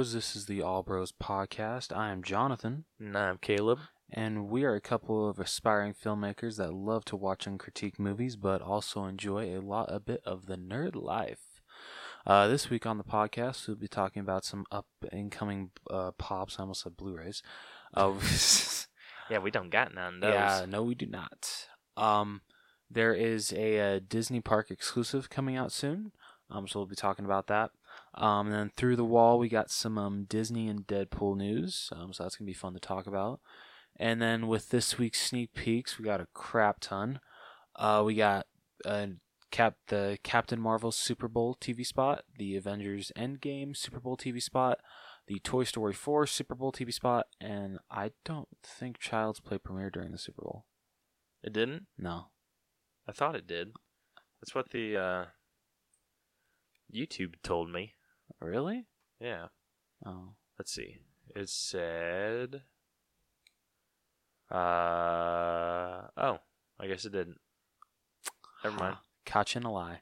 Bros. This is the All Bros podcast. I am Jonathan, And I'm Caleb. and we are a couple of aspiring filmmakers that love to watch and critique movies, but also enjoy a lot, a bit of the nerd life. Uh, this week on the podcast, we'll be talking about some up and coming uh, pops. I almost said Blu-rays. Uh, Yeah, we don't got none those. yeah, no, we do not. Um, there is a, uh Disney Park exclusive coming out soon. Um, so we'll be talking about that. Um, and then through the wall, we got some um, Disney and Deadpool news. Um, so that's gonna be fun to talk about. And then with this week's sneak peeks, we got a crap ton. Uh, we got uh, Cap the Captain Marvel Super Bowl TV spot, the Avengers Endgame Super Bowl TV spot, the Toy Story 4 Super Bowl TV spot, and I don't think Child's Play premiered during the Super Bowl. It didn't? No. I thought it did. That's what the uh, YouTube told me. Really? Yeah. Oh. Let's see. It said. Uh oh. I guess it didn't. Never mind. In a lie.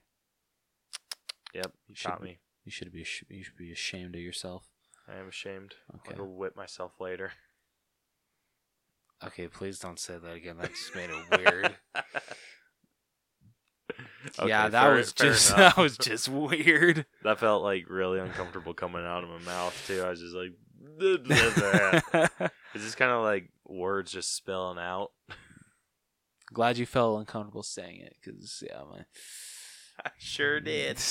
Yep, you Should caught me. You should be you should be ashamed of yourself. I am ashamed. Okay. I'll whip myself later. Okay, please don't say that again. That just made it weird. yeah, that fair- was fair just enough. that was just weird. That felt like really uncomfortable coming out of my mouth too. I was just like, it's just kind of like words just spilling out. Glad you felt uncomfortable saying it, because yeah, my I sure did.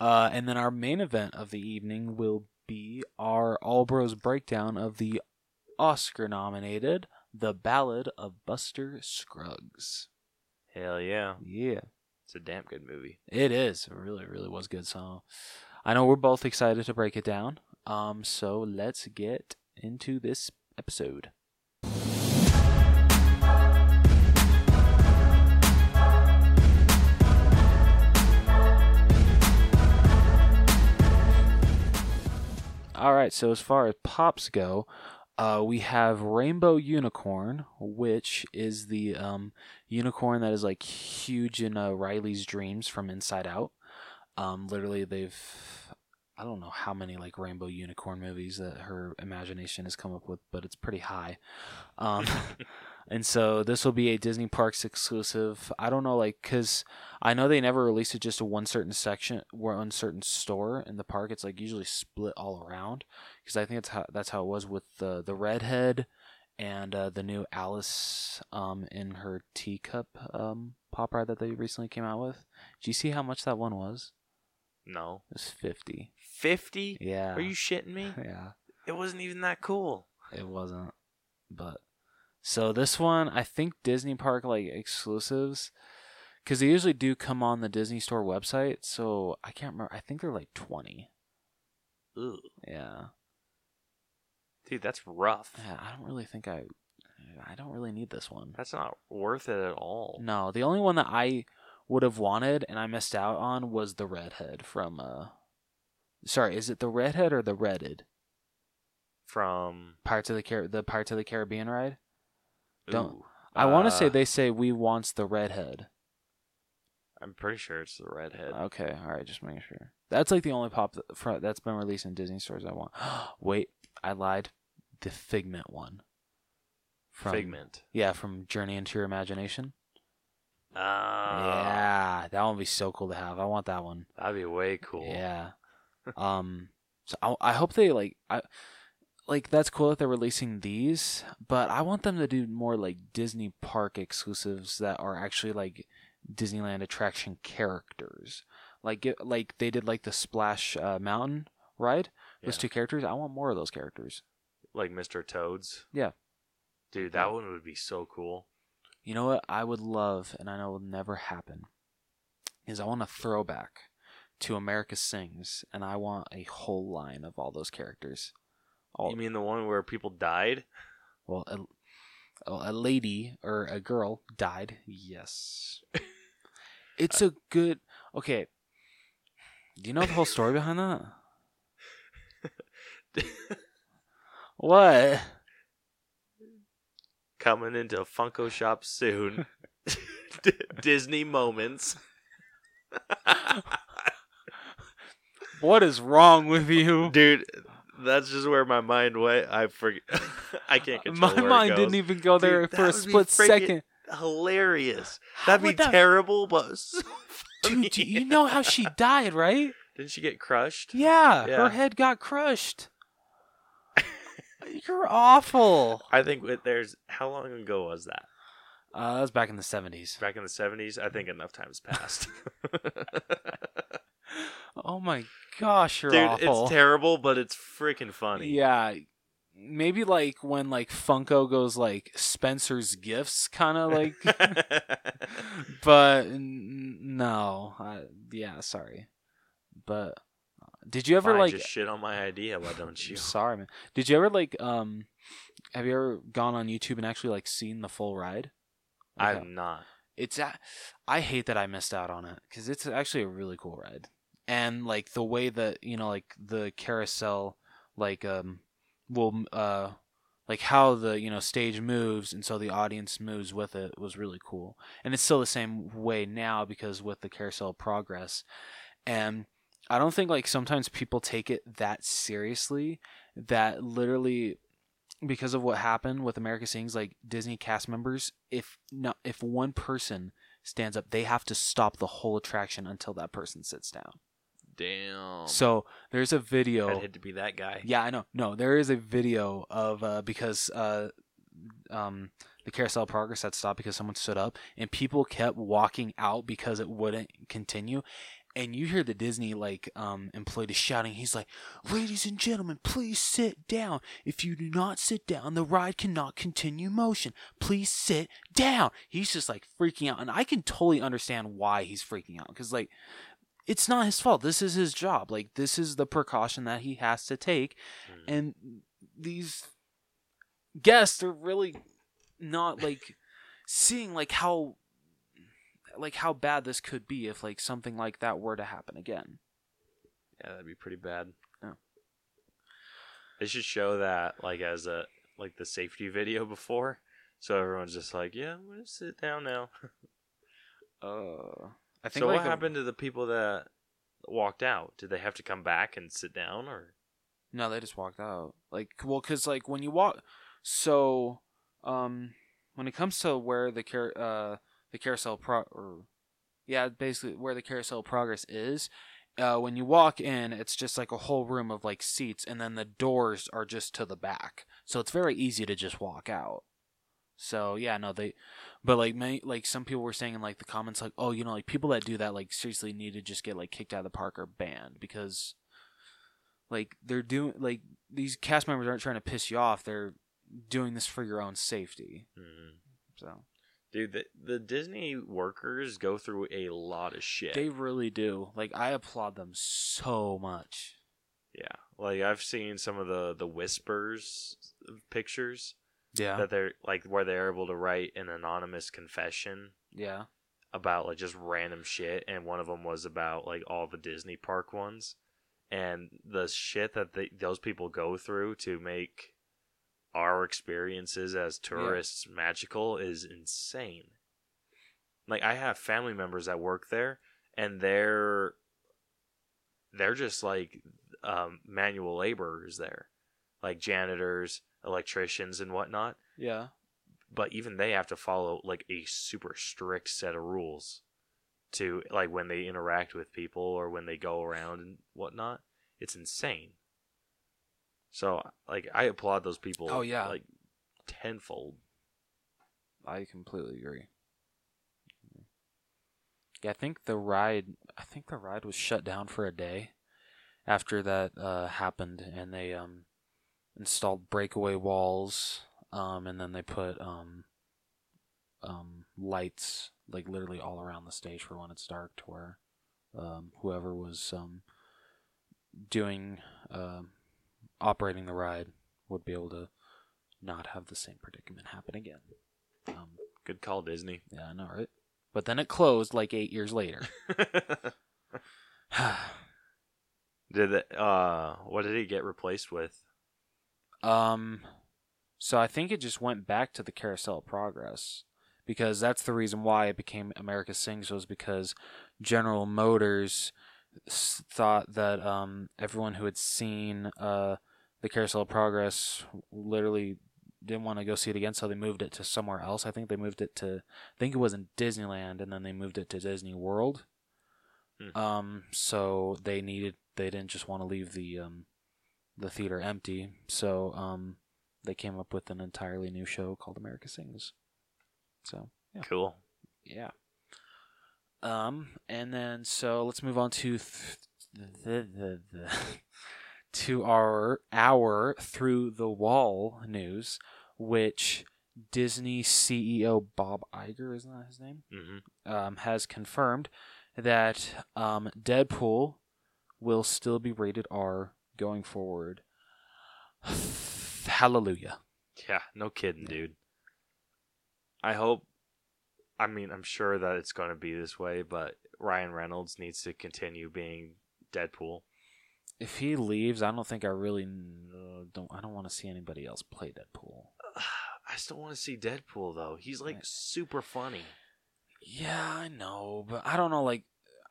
Uh, and then our main event of the evening will be our All Bros breakdown of the Oscar-nominated "The Ballad of Buster Scruggs." Hell yeah, Yeah, it's a damn good movie. it is. It really, really was good. So, I know we're both excited to break it down. Um, so let's get into this episode. All right, so as far as pops go, uh, we have Rainbow Unicorn, which is the um, unicorn that is like huge in uh, Riley's dreams from Inside Out. Um, literally, they've I don't know how many like Rainbow Unicorn movies that her imagination has come up with, but it's pretty high. Um, and so this will be a Disney Parks exclusive. I don't know, like, cause I know they never release it just to one certain section, one certain store in the park. It's like usually split all around. Because I think that's how that's how it was with the the redhead and uh, the new Alice um in her teacup um pop ride that they recently came out with. Do you see how much that one was? No, It was fifty. fifty? Yeah. Are you shitting me? Yeah. It wasn't even that cool. It wasn't, but so this one I think Disney Park like exclusives because they usually do come on the Disney Store website. So I can't remember. I think they're like twenty. Ugh. Yeah. Dude, that's rough. Yeah. I don't really think I. I don't really need this one. That's not worth it at all. No, the only one that I would have wanted and I missed out on was the redhead from. uh Sorry, is it the redhead or the redded From Pirates of the Car- the Pirates of the Caribbean ride? Don't- Ooh. I want to say Uh, they say we wants the redhead. I'm pretty sure it's the redhead. Okay, all right, just making sure. That's like the only pop that, that's been released in Disney stores I want. Wait, I lied. The Figment one. From, Figment. Yeah, from Journey into Your Imagination. Ah, yeah, that one would be so cool to have. I want that one. that'd be way cool. Yeah. um. So I, I hope they like I like that's cool that they're releasing these, but I want them to do more like Disney park exclusives that are actually like Disneyland attraction characters. Like like they did like the Splash uh, Mountain ride. Those Yeah. two characters. I want more of those characters. Like Mr. Toads. Yeah. Dude, that one would be so cool. You know what I would love, and I know will never happen, is I want a throwback to America Sings, and I want a whole line of all those characters. All, You mean the one where people died? well, a, a lady or a girl died. Yes, it's a good. Okay, do you know the whole story behind that? What? Coming into a Funko shop soon. D- Disney moments. What is wrong with you? Dude, That's just where my mind went. I forget. I can't control My mind didn't even go there Dude, for a split second. Hilarious. How That'd be that- terrible, but so. Dude, do you know how she died, right? Didn't she get crushed? Yeah, Yeah. her head got crushed. You're awful. I think there's how long ago was that? Uh, that was back in the 70s. Back in the seventies. I think enough time's passed. Oh my gosh, you're Dude, awful. it's terrible, but it's freaking funny. Yeah. Maybe like when like Funko goes like Spencer's gifts kind of like but n- no. I, yeah, sorry. But did you ever Fine, like just shit on my idea, why don't you? Sorry, man. Did you ever like um have you ever gone on YouTube and actually like seen the full ride? Like, I'm not. it's a- I hate that I missed out on it cuz it's actually a really cool ride. And like the way that, you know, like the carousel like um will uh like how the, you know, stage moves and so the audience moves with it was really cool. And it's still the same way now because with the carousel progress and I don't think like sometimes people take it that seriously that literally because of what happened with America Sings like Disney cast members if not if one person stands up they have to stop the whole attraction until that person sits down. Damn. So there's a video I had to be that guy. yeah, I know. No, there is a video of uh, because uh, um, the carousel progress had stopped because someone stood up, and people kept walking out because it wouldn't continue. And you hear the Disney like um, employee shouting. He's like, "Ladies and gentlemen, please sit down. If you do not sit down, the ride cannot continue motion. Please sit down." He's just like freaking out, and I can totally understand why he's freaking out because like it's not his fault. This is his job. Like this is the precaution that he has to take. Mm. And these guests are really not like seeing like how like how bad this could be if like something like that were to happen again. Yeah, that'd be pretty bad. Yeah. They should show that like as a like the safety video before, so everyone's just like, "Yeah, I'm gonna sit down now." Uh I think so like what the- happened to the people that walked out? Did they have to come back and sit down, or No, they just walked out. Like, well, because like when you walk, so um, when it comes to where the car uh the carousel pro or yeah, basically where the carousel progress is, uh, when you walk in, it's just like a whole room of like seats, and then the doors are just to the back, so it's very easy to just walk out. So yeah, no, they, but like many, like some people were saying in like the comments, like, oh, you know, like people that do that, like seriously need to just get like kicked out of the park or banned because like they're doing like these cast members aren't trying to piss you off they're doing this for your own safety Mhm. so dude? The the Disney workers go through a lot of shit. they really do like i applaud them so much yeah, like I've seen some of the the whispers pictures yeah. that they're like where they're able to write an anonymous confession yeah. about like just random shit and one of them was about like all the disney park ones. And the shit that they, those people go through to make our experiences as tourists magical is insane. Like i have family members that work there and they're they're just like um, manual laborers there. Like janitors electricians and whatnot yeah. but even they have to follow like a super strict set of rules to like when they interact with people or when they go around and whatnot. It's insane. So like i applaud those people Oh, yeah. like tenfold. I completely agree. Yeah i think the ride i think the ride was shut down for a day after that uh, happened and they um, installed breakaway walls um, and then they put um, um, lights like literally all around the stage for when it's dark to where um, whoever was um, doing um operating the ride would be able to not have the same predicament happen again. Um, good call disney yeah, I know, right? But then it closed like eight years later. did it uh what did he get replaced with um, so I think it just went back to the Carousel of Progress because that's the reason why it became America Sings was because General Motors thought that um everyone who had seen uh the Carousel of Progress literally didn't want to go see it again, so they moved it to somewhere else. I think they moved it to, I think it was in Disneyland, and then they moved it to Disney World. Hmm. Um, so they needed, they didn't just want to leave the um, the theater empty, so um, they came up with an entirely new show called America Sings. So yeah. Cool. Yeah. Um, and then so let's move on to th- the, the, the to our our through the wall news, which Disney CEO Bob Iger isn't that his name? hmm Um, has confirmed that um, Deadpool will still be rated R going forward. Hallelujah. Yeah, no kidding, dude. I hope. I mean, I'm sure that it's going to be this way, but Ryan Reynolds needs to continue being Deadpool. If he leaves, I don't think I really uh, don't. I don't want to see anybody else play Deadpool. I still want to see Deadpool though. He's like super funny. Yeah, I know, but I don't know. Like,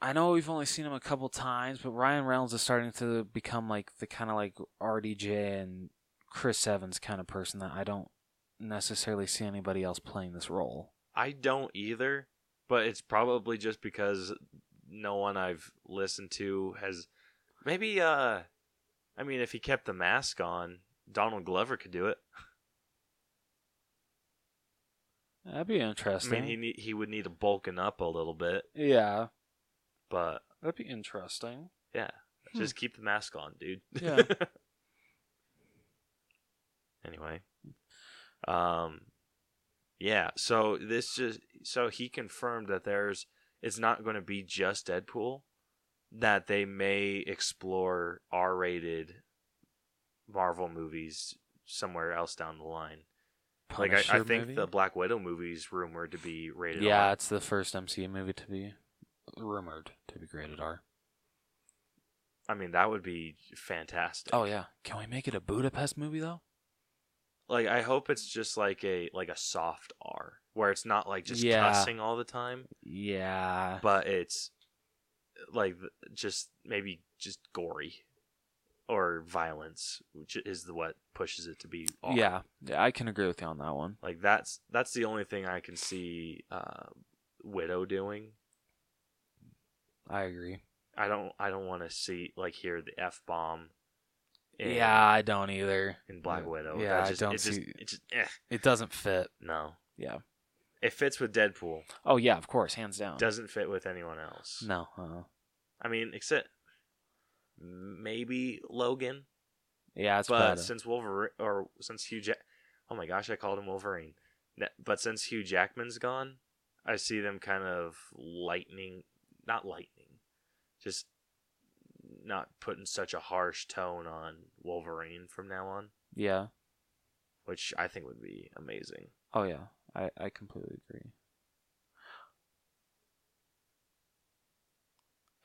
I know we've only seen him a couple times, but Ryan Reynolds is starting to become like the kind of like RDJ and Chris Evans kind of person that I don't necessarily see anybody else playing this role. I don't either, but it's probably just because no one I've listened to has maybe uh I mean if he kept the mask on, Donald Glover could do it. That'd be interesting. I mean he he would need to bulken up a little bit, yeah, but that'd be interesting. yeah, Hmm. just keep the mask on, dude. Yeah. anyway, um yeah, so this just so he confirmed that there's it's not going to be just Deadpool that they may explore R-rated Marvel movies somewhere else down the line. like I, I Punisher think movie? the Black Widow movie's rumored to be rated yeah, R. it's the first MCU movie to be rumored to be rated R. I mean that would be fantastic. Oh yeah, can we make it a Budapest movie though? like I hope it's just like a like a soft R where it's not like just Yeah. cussing all the time, Yeah, but it's like th- just maybe just gory or violence, which is the what pushes it to be R. yeah, yeah. I can agree with you on that one. Like that's that's the only thing I can see uh, Widow doing. I agree. I don't I don't want to see like hear the f bomb. Yeah, I don't either. in Black Widow. Yeah, I just, don't it just, see- It just eh, It doesn't fit. no. Yeah. It fits with Deadpool. Oh yeah, of course, hands down. Doesn't fit with anyone else. no. Uh, I mean, except maybe Logan. yeah, it's but since Wolverine or since Hugh Jack, oh my gosh, I called him Wolverine. But since Hugh Jackman's gone, I see them kind of lightening, not lightning, just not putting such a harsh tone on Wolverine from now on, Yeah. which I think would be amazing. Oh yeah. I I completely agree.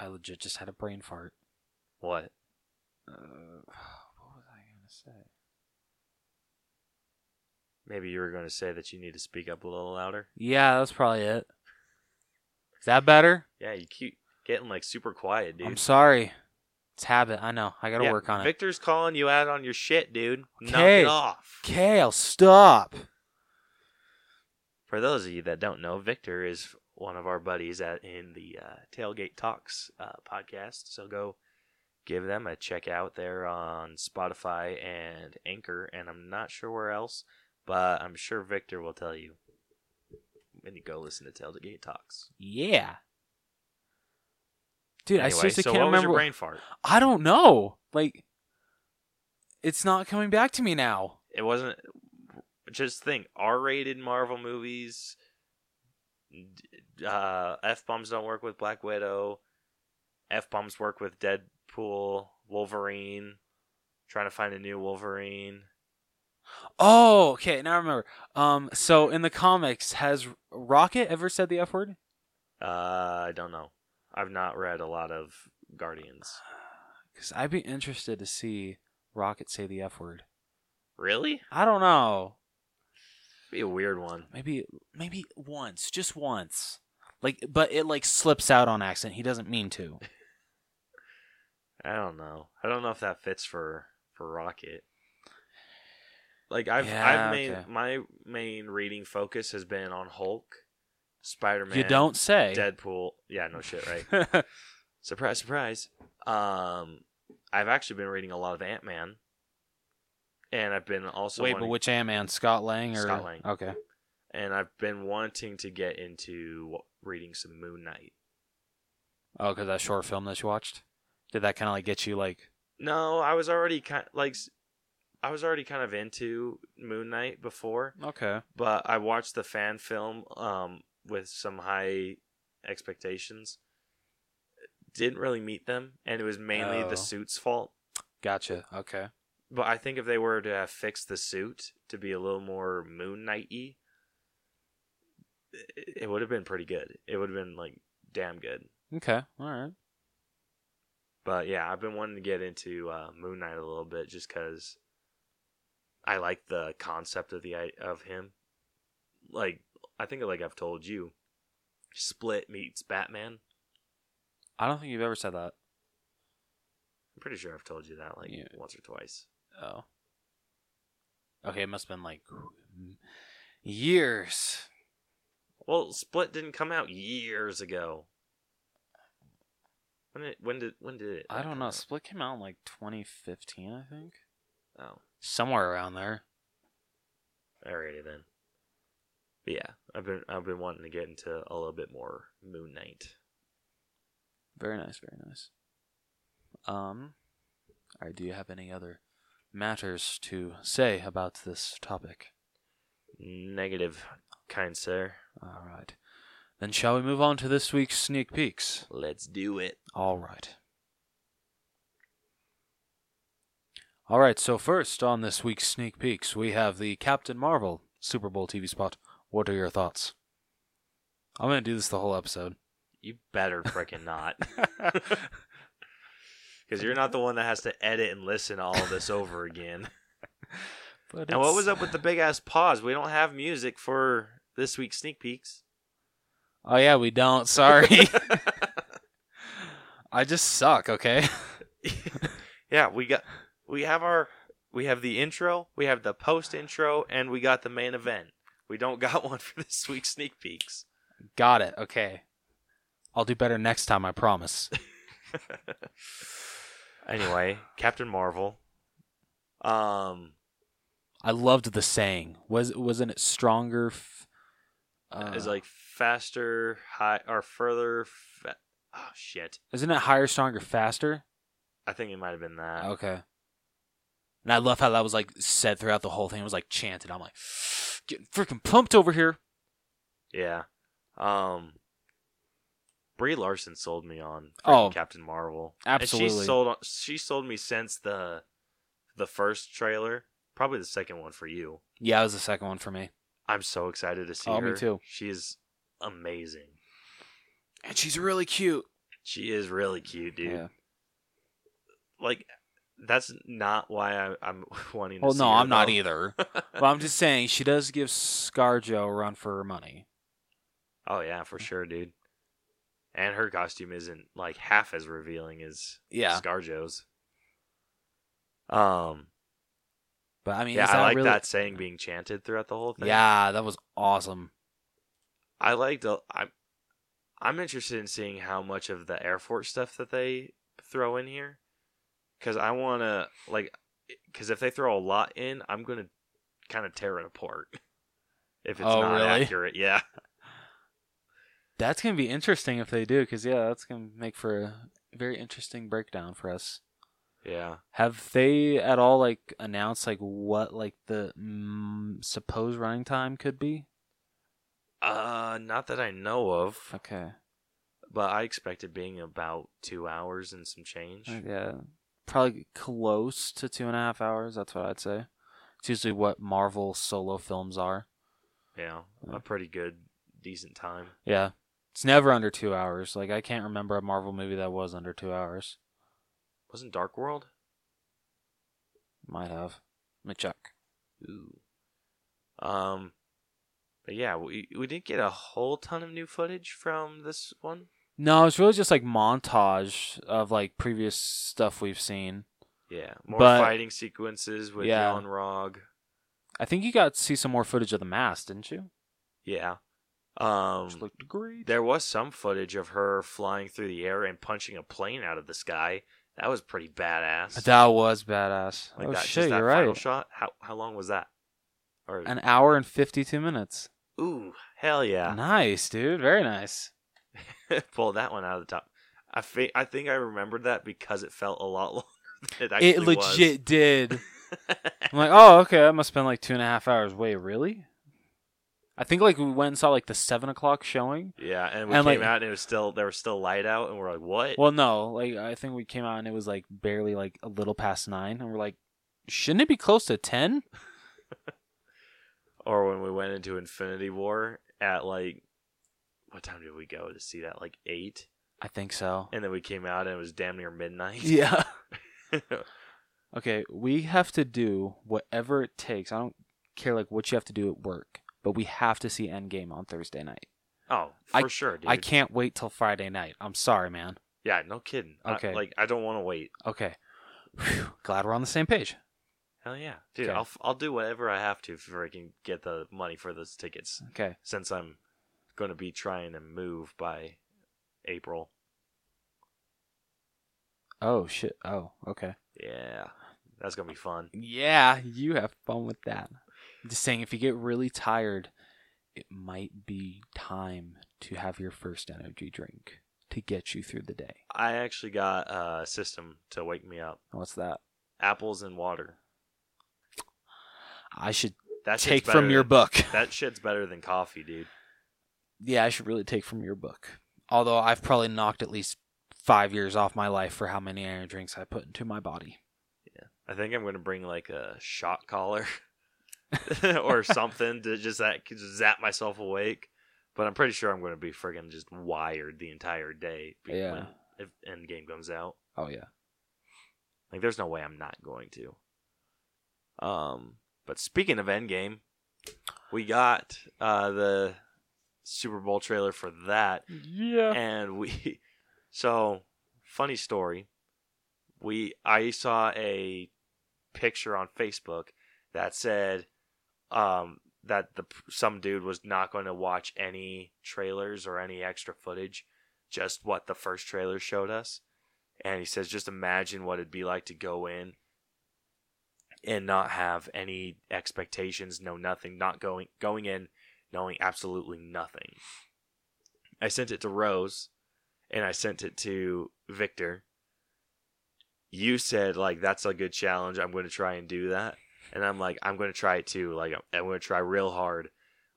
I legit just had a brain fart. What? Uh, what was I gonna say? Maybe you were going to say that you need to speak up a little louder. Yeah, that's probably it. Is that better? Yeah, you keep getting like super quiet, dude. I'm sorry. It's habit. I know. I gotta Yeah, work on it. Victor's calling you out on your shit, dude. Knock Okay. it off. I'll stop. For those of you that don't know, Victor is one of our buddies at in the uh, Tailgate Talks uh, podcast. So go give them a check out there on Spotify and Anchor, and I'm not sure where else, but I'm sure Victor will tell you when you go listen to Tailgate Talks. Yeah. Dude, I anyway, seriously so can't what was remember. your brain fart? I don't know. Like, it's not coming back to me now. It wasn't. Just think, R-rated Marvel movies. Uh, F bombs don't work with Black Widow. F bombs work with Deadpool, Wolverine. Trying to find a new Wolverine. Oh, okay. Now I remember. Um, so in the comics, has Rocket ever said the F word? Uh, I don't know. I've not read a lot of Guardians. Because I'd be interested to see Rocket say the F word. Really? I don't know. Be a weird one. Maybe, maybe once, just once. Like, but it like slips out on accident. He doesn't mean to. I don't know. I don't know if that fits for for Rocket. Like I've Yeah, I've made okay. my main reading focus has been on Hulk, Spider Man. you don't say. Deadpool. Yeah, no shit, right? surprise, surprise. Um, I've actually been reading a lot of Ant Man, and I've been also Wait, wanting, but which Ant Man? Scott Lang or Scott Lang. Okay. and I've been wanting to get into reading some Moon Knight. Oh, because that short film that you watched. Did that kind of like get you like? No, I was already kind like s- I was already kind of into Moon Knight before, Okay. but I watched the fan film um with some high expectations. Didn't really meet them, and it was mainly Oh. the suit's fault. Gotcha. Okay. But I think if they were to have fixed the suit to be a little more Moon Knight-y, it it would have been pretty good. It would have been like damn good. Okay. All right. But yeah, I've been wanting to get into uh, Moon Knight a little bit just because I like the concept of the of him. Like I think, like I've told you, Split meets Batman. I don't think you've ever said that. I'm pretty sure I've told you that like Yeah. once or twice. Oh. Okay, it must have been like years. Well, Split didn't come out years ago. When did when did when did it? I don't come know. out? Split came out in like 2015, I think. Oh, Somewhere around there. alrighty then. Yeah, I've been I've been wanting to get into a little bit more Moon Knight. Very nice, very nice. Um, all right. Do you have any other matters to say about this topic? Negative, kind sir. All right. Then shall we move on to this week's sneak peeks? Let's do it. All right. All right, so first on this week's sneak peeks, we have the Captain Marvel Super Bowl TV spot. What are your thoughts? I'm going to do this the whole episode. You better freaking not. Because you're not the one that has to edit and listen all of this over again. But And what was up with the big ass pause? We don't have music for this week's sneak peeks. Oh yeah, we don't. Sorry. I just suck, okay? yeah, we got we have our we have the intro, we have the post intro, and we got the main event. We don't got one for this week's sneak peeks. Got it. Okay. I'll do better next time, I promise. anyway, Captain Marvel. Um, I loved the saying. Was wasn't it stronger? F- uh, is like faster, high, or further. Fa- oh shit! isn't it higher, stronger, faster? I think it might have been that. Okay. And I love how that was like said throughout the whole thing. It was like chanted. I'm like, getting freaking pumped over here. Yeah. Um. Brie Larson sold me on Oh, Captain Marvel. absolutely. And she sold she sold me since the the first trailer, probably the second one for you. Yeah, it was the second one for me. I'm so excited to see Oh, her. me too. She is amazing. And she's really cute. She is really cute, dude. Yeah. Like that's not why I, I'm wanting to Well, no, her, I'm not though. either. but I'm just saying she does give ScarJo a run for her money. Oh yeah, for sure, dude. And her costume isn't like half as revealing as Yeah. ScarJo's. Um, But I mean, yeah, I like really... that saying being chanted throughout the whole thing. Yeah, that was awesome. I liked. a- I'm I'm interested in seeing how much of the Air Force stuff that they throw in here, because I want to like, because if they throw a lot in, I'm gonna kind of tear it apart. If it's Oh, not really? accurate, yeah. That's gonna be interesting if they do, because yeah, that's gonna make for a very interesting breakdown for us. Yeah. Have they at all like announced like what like the mm, supposed running time could be? Uh, not that I know of, Okay, but I expect it being about two hours and some change. yeah, probably close to two and a half hours. That's what I'd say. It's usually what Marvel solo films are. Yeah, a pretty good, decent time. Yeah, it's never under two hours. Like I can't remember a Marvel movie that was under two hours. Wasn't Dark World? Might have. Let me check. Ooh. Um, but yeah, we we didn't get a whole ton of new footage from this one. No, it's really just like montage of like previous stuff we've seen. Yeah, more But- fighting sequences with Yeah. Yon-Rogg. I think you got to see some more footage of the mast, didn't you? Yeah. Um, Which looked great. there was some footage of her flying through the air and punching a plane out of the sky. That was pretty badass. That was badass. like oh that, shit, just that you're final right. shot. How how long was that? Or An hour and fifty-two minutes. ooh, hell yeah! Nice, dude. Very nice. Pull that one out of the top. I think I think I remembered that because it felt a lot longer it actually It legit did. I'm like, oh, okay, I must have been like two and a half hours. Wait, really? I think like we went and saw like the seven o'clock showing. yeah, and we And, came like- out and it was still there was still light out, and we're like, what? Well, no, like I think we came out and it was like barely like a little past nine, and we're like, shouldn't it be close to ten? or when we went into Infinity War at like what time did we go to see that? Like eight, I think so. and then we came out and it was damn near midnight. Yeah. Okay, we have to do whatever it takes. I don't care like what you have to do at work, but we have to see Endgame on Thursday night. oh, for sure, dude. I can't wait till Friday night. I'm sorry, man. Yeah, no kidding. I- Okay. like I don't want to wait. Okay. Glad we're on the same page. Hell yeah, dude. Okay. I'll I'll do whatever I have to if I can get the money for those tickets. Okay. Since I'm going to be trying to move by April. Oh shit. Oh, okay. Yeah, that's gonna be fun. Yeah, you have fun with that. I'm just saying if you get really tired, it might be time to have your first energy drink to get you through the day. I actually got a system to wake me up. What's that? Apples and water. I should That take from your than- book. That shit's better than coffee, dude. Yeah, I should really take from your book. Although I've probably knocked at least five years off my life for how many energy drinks I put into my body. Yeah, I think I'm gonna bring like a shot collar or something to just that just zap myself awake. But I'm pretty sure I'm gonna be friggin' just wired the entire day. Yeah. When if Endgame comes out, Oh yeah. like there's no way I'm not going to. Um, but speaking of Endgame, we got uh the Super Bowl trailer for that. Yeah. and we so funny story we i saw a picture on facebook that said um that the some dude was not going to watch any trailers or any extra footage just what the first trailer showed us and he says just imagine what it'd be like to go in and not have any expectations know nothing not going going in knowing absolutely nothing I sent it to Rose and I sent it to Victor. You said like that's a good challenge. I'm going to try and do that. And I'm like I'm going to try it too. Like I'm, going to try real hard.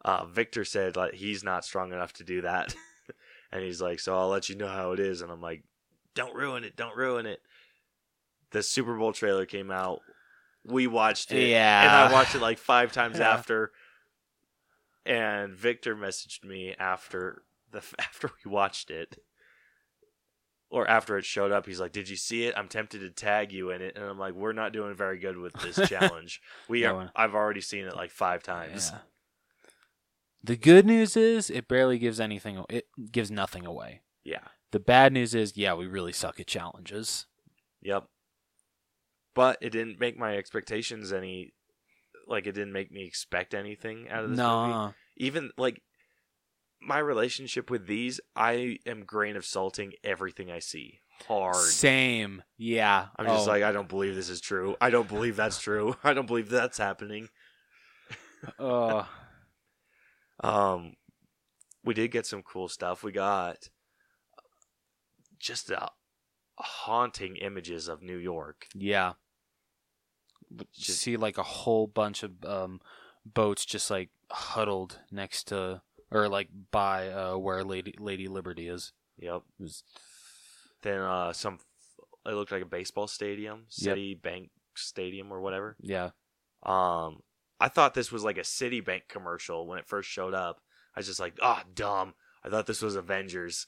Uh, Victor said like he's not strong enough to do that. and he's like so I'll let you know how it is and I'm like don't ruin it. Don't ruin it. The Super Bowl trailer came out. We watched it. Yeah. And I watched it like 5 times Yeah. after and Victor messaged me after the after we watched it, or after it showed up. He's like, "Did you see it? I'm tempted to tag you in it." And I'm like, "We're not doing very good with this challenge. We No are. one- I've already seen it like five times. Yeah. The good news is it barely gives anything. It gives nothing away. Yeah. The bad news is, yeah, we really suck at challenges. Yep. But it didn't make my expectations any. Like it didn't make me expect anything out of this movie. No. Even like my relationship with these, I am grain of salting everything I see hard. Same. Yeah. I'm just Oh. like, I don't believe this is true. I don't believe that's true. I don't believe that's happening. Uh, Um, we did get some cool stuff. We got just uh, haunting images of New York. yeah. Just see like a whole bunch of um, boats just like huddled next to or like by uh, where Lady Lady Liberty is. Yep. Was Then uh, some. It looked like a baseball stadium, Yep. City Bank Stadium or whatever. yeah. Um, I thought this was like a Citibank commercial when it first showed up. I was just like, ah, dumb. I thought this was Avengers,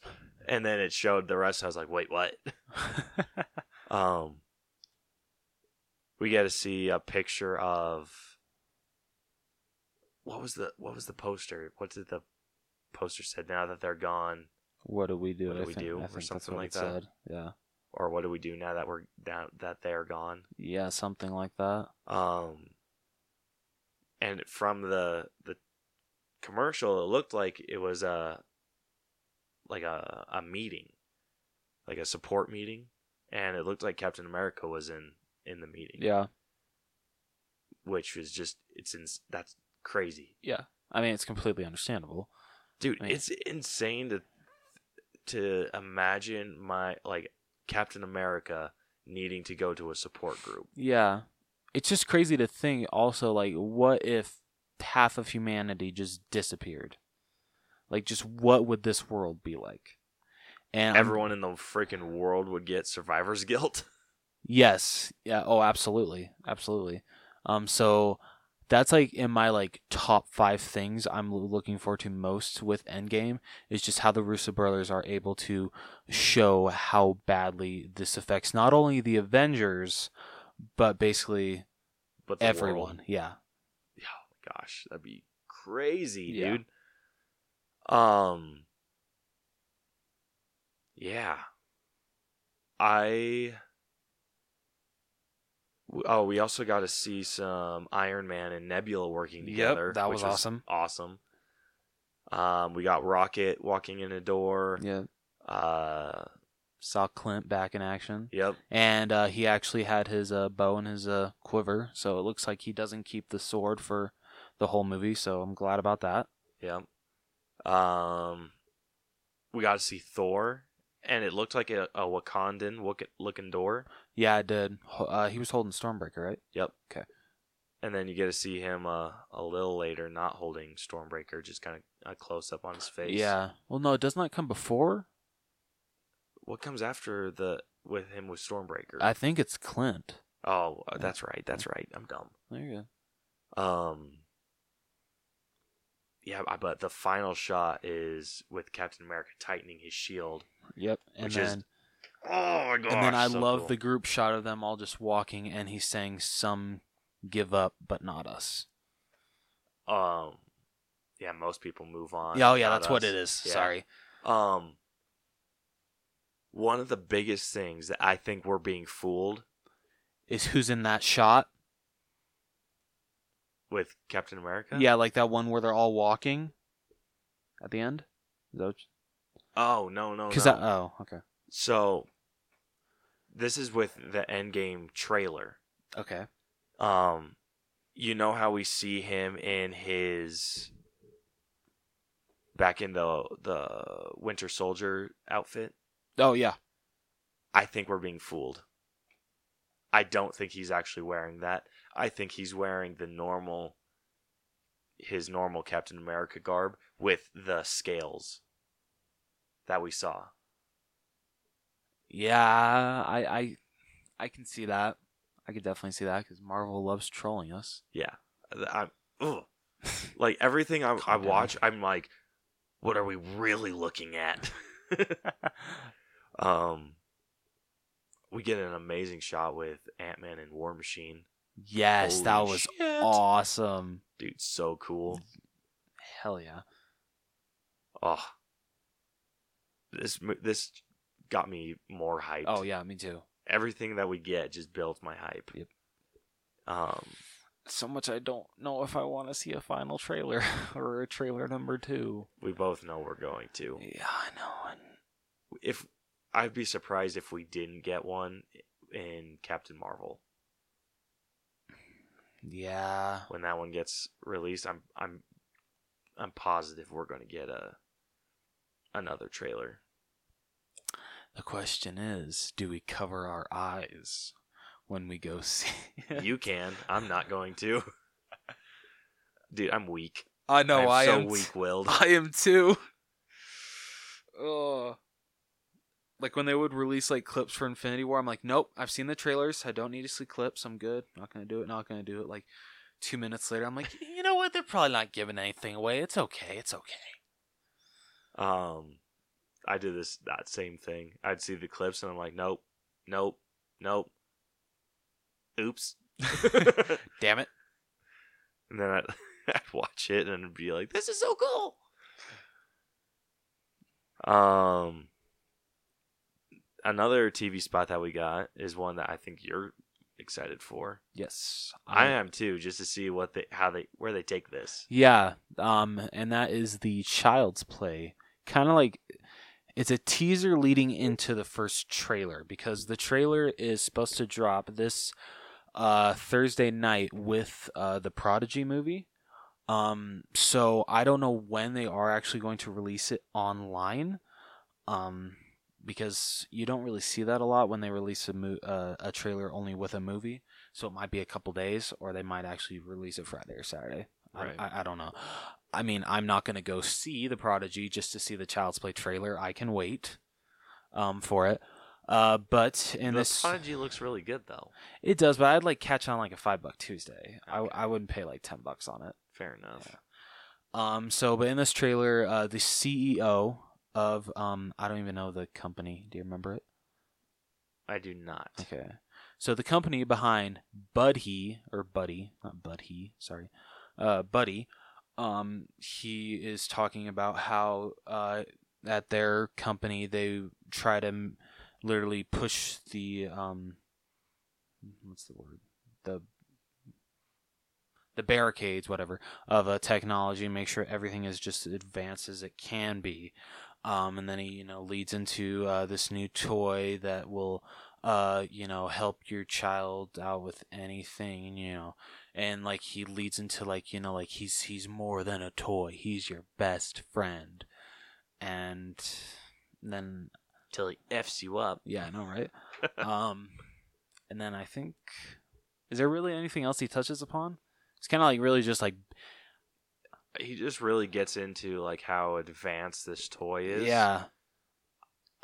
and then it showed the rest. I was like, wait, what? Um, we get to see a picture of what was the what was the poster? What did the poster said? Now that they're gone, what do we do? What do I we think, do? I Or something like that. said. Yeah. or what do we do now that we're now that they're gone? Yeah, something like that. Um, and from the the commercial, it looked like it was a like a a meeting, like a support meeting, and it looked like Captain America was in in the meeting. Yeah. which was just it's in, that's crazy, Yeah. I mean, it's completely understandable. dude. I mean- it's insane to to imagine my like Captain America needing to go to a support group. Yeah. It's just crazy to think also like what if half of humanity just disappeared? Like just what would this world be like? And I'm- Everyone in the freaking world would get survivor's guilt. Yes. Yeah. Oh, absolutely. Absolutely. Um. So that's like in my like top five things I'm looking forward to most with Endgame is just how the Russo brothers are able to show how badly this affects not only the Avengers, but basically but everyone. world- Yeah. oh my gosh, that'd be crazy, Yeah. dude. Um. Yeah. I. Oh, we also got to see some Iron Man and Nebula working together. Yep, that was awesome. Awesome. Um, we got Rocket walking in a door. Yeah. Uh, Saw Clint back in action, yep. and uh, he actually had his uh, bow and his uh, quiver, so it looks like he doesn't keep the sword for the whole movie. So I'm glad about that. Yep. Um, we got to see Thor, and it looked like a, a Wakandan look, looking door. Yeah, I did. Uh, he was holding Stormbreaker, right? Yep. Okay. And then you get to see him uh, a little later, not holding Stormbreaker, just kind of a close up on his face. Yeah. Well, no, it doesn't that come before? What comes after the with him with Stormbreaker? I think it's Clint. oh, uh, that's right. That's right. I'm dumb. There you go. Um. Yeah, but the final shot is with Captain America tightening his shield. Yep. And Which then, is Oh my gosh! and then I so love cool. the group shot of them all just walking, and he's saying, "Some give up, but not us." um. Yeah, most people move on. Yeah, oh yeah, that's what it is. Yeah. Sorry. Um. One of the biggest things that I think we're being fooled Is who's in that shot? with Captain America. Yeah, like that one where they're all walking at the end. Is that Oh no no because no. oh okay So. This is with the Endgame trailer. okay. Um you know how we see him in his back in the the winter soldier outfit? Oh yeah. I think we're being fooled. I don't think he's actually wearing that. I think he's wearing the normal his normal captain america garb with the scales that we saw yeah I I I can see that. I could definitely see that because Marvel loves trolling us. yeah i'm ugh. like everything I, I watch i'm like what are we really looking at Um, we get an amazing shot with Ant Man and War Machine. yes, that was shit. awesome. dude, so cool. Hell yeah. Oh, this this got me more hyped. Oh yeah, me too. everything that we get just builds my hype. Yep. Um, So much I don't know if I want to see a final trailer or a trailer number two. we both know we're going to. Yeah, I know. And If I'd be surprised if we didn't get one in Captain Marvel yeah, when that one gets released. I'm I'm I'm positive we're going to get a another trailer. The question is, do we cover our eyes when we go see? it? You can. I'm not going to. Dude, I'm weak. I know. I'm I so am. weak-willed. I am too. Oh. Like when they would release like clips for Infinity War, I'm like, nope, I've seen the trailers. I don't need to see clips. I'm good. Not gonna do it. Not gonna do it. Like two minutes later, I'm like, you know what? They're probably not giving anything away. It's okay. It's okay. Um, I did this that same thing. I'd see the clips and I'm like, nope, nope, nope. Oops. Damn it. and then I'd, I'd watch it and be like, this is so cool. Um, another TV spot that we got is one that I think you're excited for. Yes, I am too, just to see what they how they where they take this. Yeah, um, and that is the Child's Play. Kind of like it's a teaser leading into the first trailer because the trailer is supposed to drop this uh, Thursday night with uh, the Prodigy movie. Um, so I don't know when they are actually going to release it online. Um, because you don't really see that a lot when they release a mo- uh, a trailer only with a movie. So it might be a couple days, or they might actually release it Friday or Saturday. Right. I, I, I don't know. I mean, I'm not going to go see the Prodigy just to see the Child's Play trailer. I can wait um, for it. Uh, but in the this, Prodigy looks really good though. it does. But I'd like catch on like a five buck Tuesday. I, Okay. I wouldn't pay like ten bucks on it. Fair enough. Um, so, but in this trailer, uh, the CEO of um, I don't even know the company. Do you remember it? I do not. Okay. So the company behind Buddy or Buddy, not Buddy, sorry, uh, Buddy, um, he is talking about how uh, at their company they try to m- literally push the um, what's the word the the barricades, whatever, of a technology and make sure everything is just as advanced as it can be. Um, and then he, you know, leads into uh, this new toy that will uh, you know, help your child out with anything, you know. And like he leads into like, you know, like he's he's more than a toy. He's your best friend. And then Till he f's you up. yeah, I know, right? um and then I think is there really anything else he touches upon? It's kind of like really just like He just really gets into like how advanced this toy is. yeah.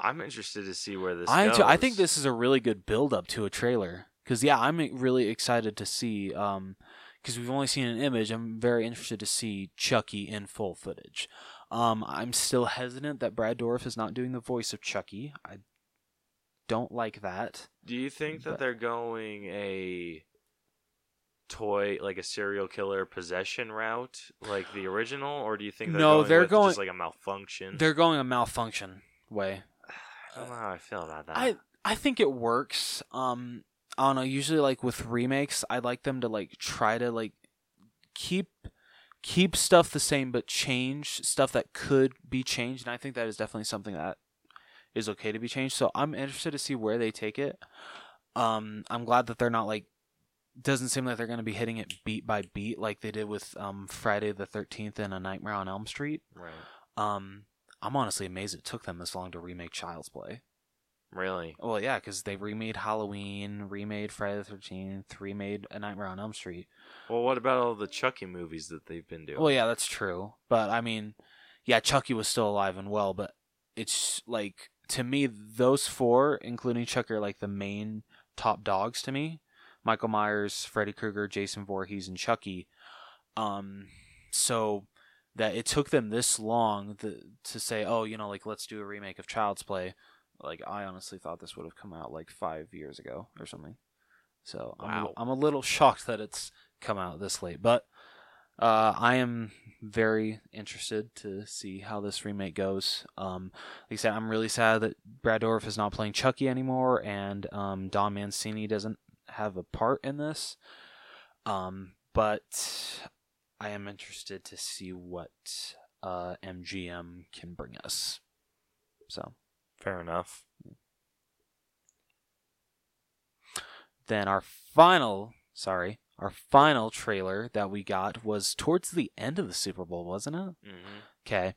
I'm interested to see where this I goes. too, I think this is a really good build up to a trailer because yeah, I'm really excited to see um because we've only seen an image. I'm very interested to see Chucky in full footage. Um, I'm still hesitant that Brad Dourif is not doing the voice of Chucky. I don't like that. Do you think that they're going a toy like a serial killer possession route like the original, or do you think they're No, going they're going- just like a malfunction? They're going a malfunction way. I don't know how I feel about that. I I think it works. Um, I don't know. Usually, like with remakes, I like them to like try to like keep keep stuff the same, but change stuff that could be changed. And I think that is definitely something that is okay to be changed. So I'm interested to see where they take it. Um, I'm glad that they're not like doesn't seem like they're going to be hitting it beat by beat like they did with um Friday the 13th and A Nightmare on Elm Street. right. Um, I'm honestly amazed it took them this long to remake Child's Play. Really? Well, yeah, because they remade Halloween, remade Friday the Thirteenth, remade A Nightmare on Elm Street. Well, what about all the Chucky movies that they've been doing? Well, yeah, that's true. But I mean, yeah, Chucky was still alive and well, but it's like to me, those four, including Chucky, are like the main top dogs to me. Michael Myers, Freddy Krueger, Jason Voorhees, and Chucky. Um, so that it took them this long to, to say, oh, you know, like let's do a remake of Child's Play. Like I honestly thought this would have come out like five years ago or something. So I'm, Wow. a, I'm a little shocked that it's come out this late, but uh, I am very interested to see how this remake goes. Um, like I said, I'm really sad that Brad Dourif is not playing Chucky anymore, and um, Don Mancini doesn't have a part in this. Um, but I am interested to see what uh, MGM can bring us. So Fair enough. then our final, sorry, our final trailer that we got was towards the end of the Super Bowl, wasn't it? hmm Okay.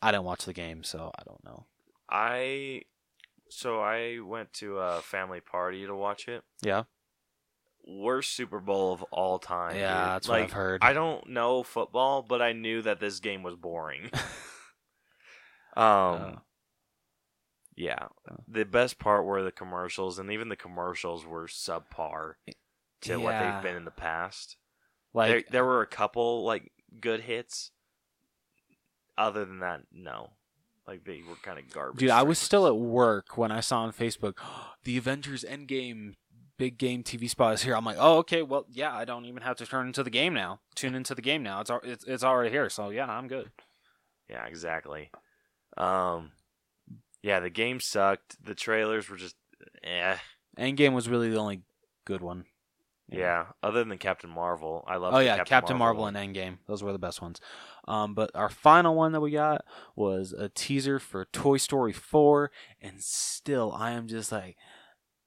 I didn't watch the game, so I don't know. I so I went to a family party to watch it. Yeah. Worst Super Bowl of all time. Yeah, dude. that's what I've heard. I don't know football, but I knew that this game was boring. um, Uh, yeah. Oh. The best part were the commercials, and even the commercials were subpar to what they've been in the past. like there, there were a couple like good hits. Other than that, no. Like they were kind of garbage. Dude, I was still at work when I saw on Facebook the Avengers Endgame big game TV spot is here. I'm like, oh, okay, well, yeah, I don't even have to turn into the game now. Tune into the game now. It's it's, it's already here, so yeah, I'm good. Yeah, exactly. Um, yeah, the game sucked. The trailers were just eh. Endgame was really the only good one. Yeah. Other than Captain Marvel, I love. Oh yeah, Captain, Marvel, one. and Endgame. Those were the best ones. Um, but our final one that we got was a teaser for Toy Story 4, and still I am just like,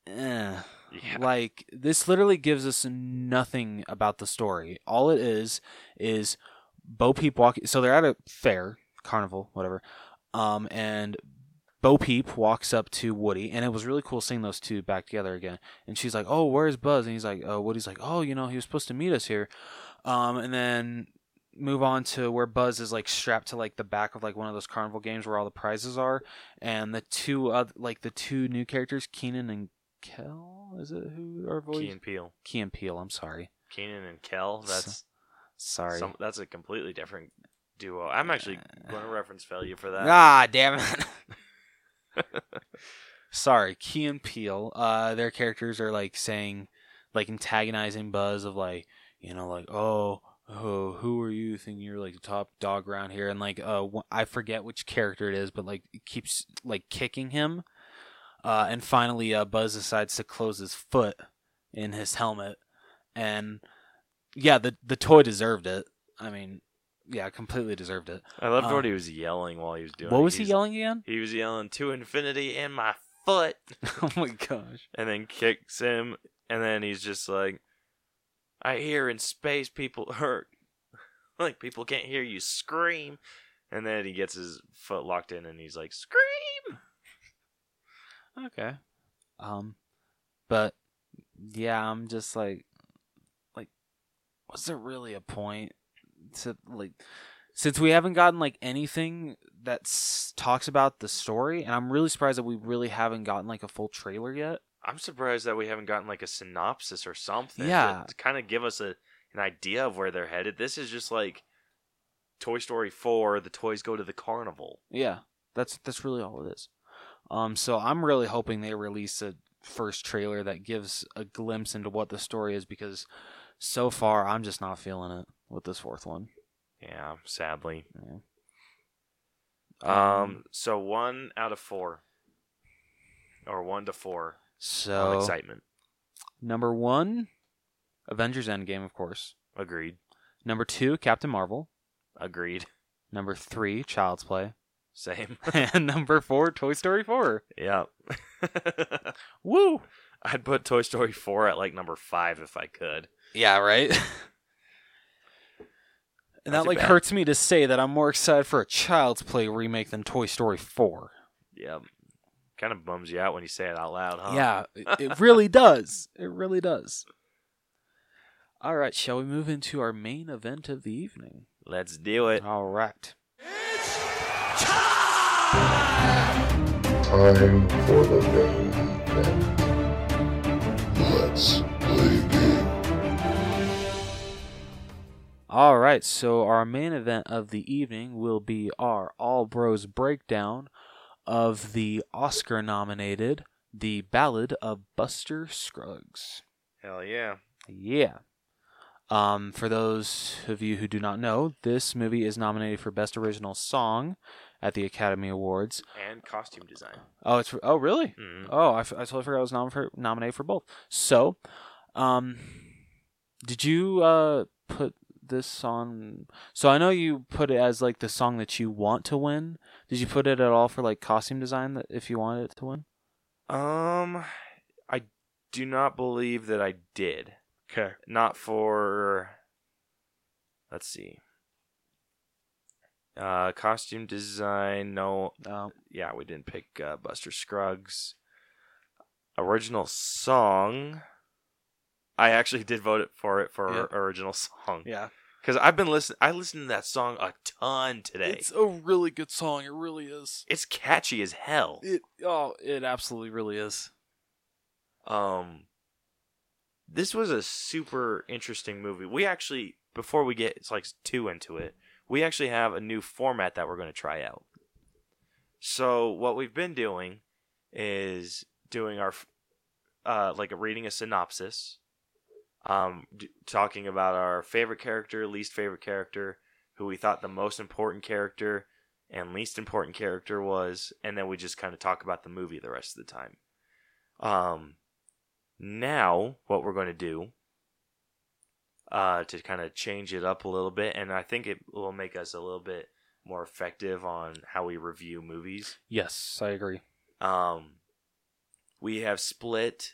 eh. Yeah. Like this literally gives us nothing about the story. All it is is Bo Peep walking. So they're at a fair, carnival, whatever. Um, and Bo Peep walks up to Woody, and it was really cool seeing those two back together again. And she's like, "Oh, where's Buzz?" And he's like, "Oh, Woody's like, oh, you know, he was supposed to meet us here." Um, and then move on to where Buzz is like strapped to like the back of like one of those carnival games where all the prizes are, and the two other like the two new characters, Keenan and Kel, is it who are voice? Key and Peele. Key and Peele. I'm sorry. Keenan and Kel. That's Sorry. some, that's a completely different duo. I'm actually going to reference failure for that. Ah, damn it. Sorry, Key and Peele. Uh, their characters are like saying, like antagonizing Buzz of like, you know, like, oh, oh, who are you thinking you're like the top dog around here? And like, uh, I forget which character it is, but like, it keeps like kicking him. Uh, and finally, uh, Buzz decides to close his foot in his helmet, and yeah, the the toy deserved it. I mean, yeah, completely deserved it. I loved Uh, what he was yelling while he was doing. What was he yelling again? He was yelling to infinity and my foot, oh my gosh. and then kicks him, and then he's just like, "I hear in space people hurt, like people can't hear you scream," and then he gets his foot locked in, and he's like, "Scream!" Okay. Um, but yeah, I'm just like, like, was there really a point to like, since we haven't gotten like anything that talks about the story, and I'm really surprised that we really haven't gotten like a full trailer yet. I'm surprised that we haven't gotten like a synopsis or something. Yeah. to, kind of give us a an idea of where they're headed. This is just like Toy Story Four. The toys go to the carnival. Yeah, that's that's really all it is. Um, so I'm really hoping they release a first trailer that gives a glimpse into what the story is because so far I'm just not feeling it with this fourth one. Yeah, sadly. Yeah. Um, so one out of four, or one to four So excitement. number one, Avengers Endgame, of course. Agreed. Number two, Captain Marvel. Agreed. Number three, Child's Play. Same. and number four, Toy Story 4. yeah. Woo! I'd put Toy Story four at like number five if I could. Yeah, right? and that like bad. hurts me to say that I'm more excited for a Child's Play remake than Toy Story 4. Yep. Kind of bums you out when you say it out loud, huh? Yeah, it, it really does. It really does. All right, shall we move into our main event of the evening? Let's do it. All right. Time for the main event. Let's play game. All right, so our main event of the evening will be our All Bros breakdown of the Oscar nominated The Ballad of Buster Scruggs. Hell yeah. Yeah. Um, for those of you who do not know, this movie is nominated for Best Original Song at the Academy Awards. And costume design. Oh, it's oh really? Mm. Oh, I, f- I totally forgot I was nom- for, nominated for both. So, um, did you uh put this on? So I know you put it as like the song that you want to win. Did you put it at all for like costume design that if you wanted it to win? Um, I do not believe that I did. Okay. Not for. Let's see. Uh, costume design. No. Um, Yeah, we didn't pick uh, Buster Scruggs. Original song. I actually did vote it for it for Yeah. original song yeah. because I've been listening. I listened to that song a ton today. It's, a really good song. It really is. It's catchy as hell. It oh, it absolutely really is. Um, this was a super interesting movie. We actually, before we get it's like too into it, we actually have a new format that we're going to try out. So what we've been doing is doing our, uh, like reading a synopsis, um, d- talking about our favorite character, least favorite character, who we thought the most important character and least important character was, and then we just kind of talk about the movie the rest of the time. Um, now what we're going to do uh, to kind of change it up a little bit, and I think it will make us a little bit more effective on how we review movies. Yes, I agree. Um, we have split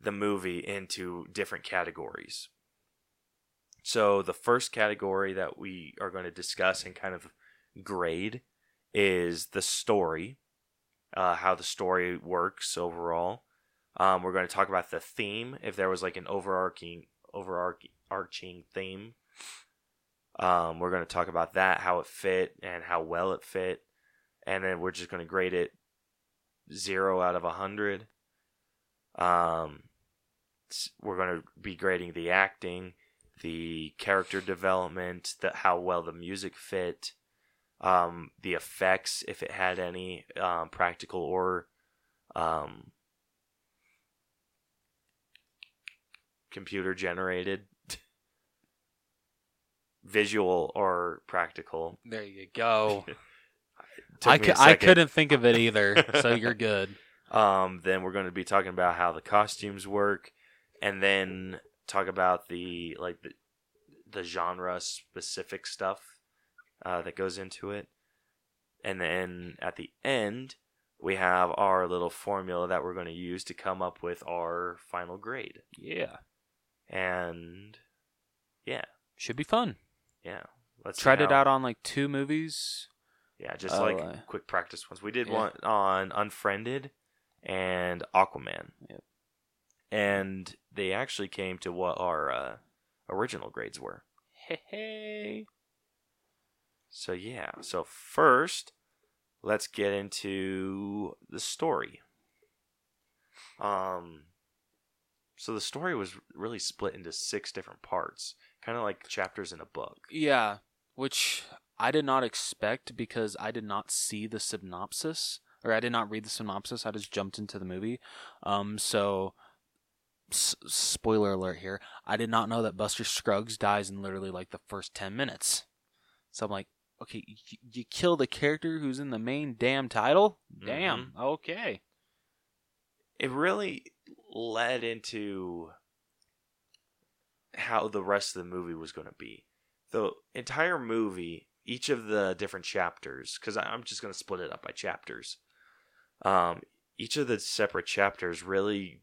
the movie into different categories. So the first category that we are going to discuss and kind of grade is the story, uh, how the story works overall. Um, we're going to talk about the theme, if there was like an overarching overarching theme. Um, we're going to talk about that, how it fit and how well it fit, and then we're just going to grade it zero out of a hundred. Um, we're going to be grading the acting, the character development, the how well the music fit, um, the effects if it had any, um, practical or um, computer generated, visual or practical. There you go. I, a I couldn't think of it either, so you're good. Um, then we're going to be talking about how the costumes work, and then talk about the like the the genre specific stuff uh, that goes into it, and then at the end we have our little formula that we're going to use to come up with our final grade. Yeah, And yeah, should be fun. yeah. Let's see Tried it how- out on like two movies. Yeah, just Oh, like uh, quick practice ones. We did yeah. one on Unfriended and Aquaman. Yep. And they actually came to what our uh, original grades were. Hey, hey. So yeah. So first, let's get into the story. Um so the story was really split into six different parts, kind of like chapters in a book. Yeah, which I did not expect because I did not see the synopsis or I did not read the synopsis. I just jumped into the movie. Um, so s- spoiler alert here. I did not know that Buster Scruggs dies in literally like the first 10 minutes. So I'm like, okay, y- you kill the character who's in the main damn title? Damn. Okay. it really led into how the rest of the movie was going to be. The entire movie, each of the different chapters, because I'm just going to split it up by chapters. Um, each of the separate chapters really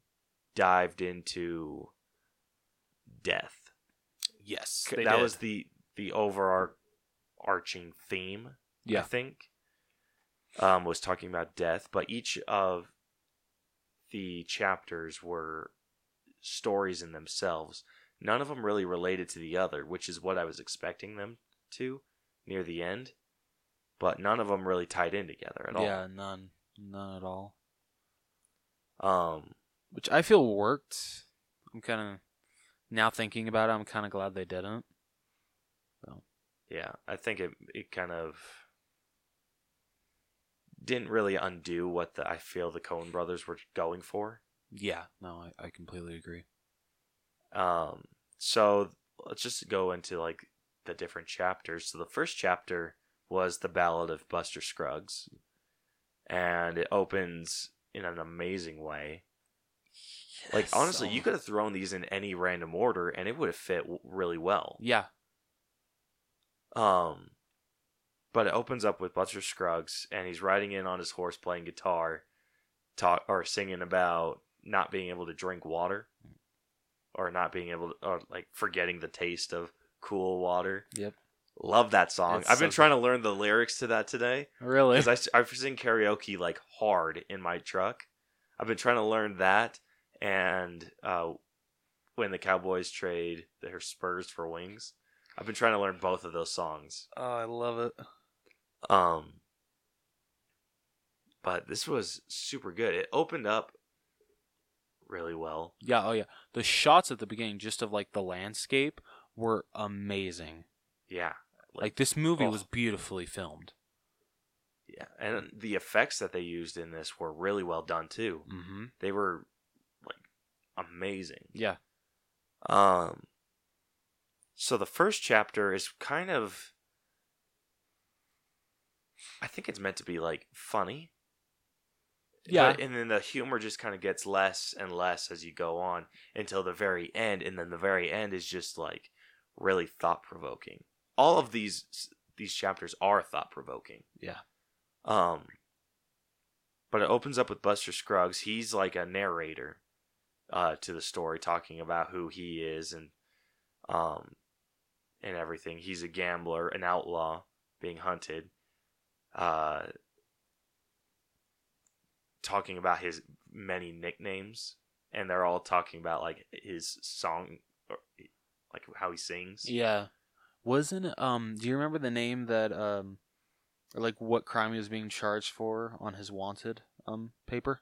dived into death. Yes. that was the the overarching theme. Yeah. I think um, was talking about death, but each of the chapters were stories in themselves. None of them really related to the other, which is what I was expecting them to near the end. But none of them really tied in together at all. Yeah, none. None at all. Um, which I feel worked. I'm kind of now thinking about it. I'm kind of glad they didn't. yeah, I think it it kind of didn't really undo what the I feel the Coen brothers were going for. Yeah, no, I, I completely agree. Um, so let's just go into like the different chapters. So the first chapter was the Ballad of Buster Scruggs, and it opens in an amazing way. Like honestly, you could have thrown these in any random order, and it would have fit w- really well. Yeah, Um, but it opens up with Buster Scruggs, and he's riding in on his horse, playing guitar, talk or singing about not being able to drink water, or not being able to, or like forgetting the taste of cool water. Yep. Love that song. It's I've been so trying to learn the lyrics to that today really. because I I sing karaoke like hard in my truck. I've been trying to learn that, and uh, when the Cowboys trade their Spurs for wings, I've been trying to learn both of those songs. oh, I love it. Um, but this was super good. It opened up really well. Yeah, oh yeah. The shots at the beginning, just of like the landscape, were amazing. Yeah, Like, this movie oh. was beautifully filmed. yeah, and the effects that they used in this were really well done too. Mm-hmm. They were like amazing. Yeah. Um, so the first chapter is kind of, I think it's meant to be like funny. Yeah. But, and then the humor just kind of gets less and less as you go on until the very end, and then the very end is just like really thought provoking. All of these these chapters are thought provoking. Yeah. Um. But it opens up with Buster Scruggs. He's like a narrator, uh, to the story, talking about who he is and, um, and everything. He's a gambler, an outlaw, being hunted. Uh, talking about his many nicknames, and they're all talking about like his song, or like how he sings. Yeah. Wasn't um do you remember the name that um or like what crime he was being charged for on his wanted um paper?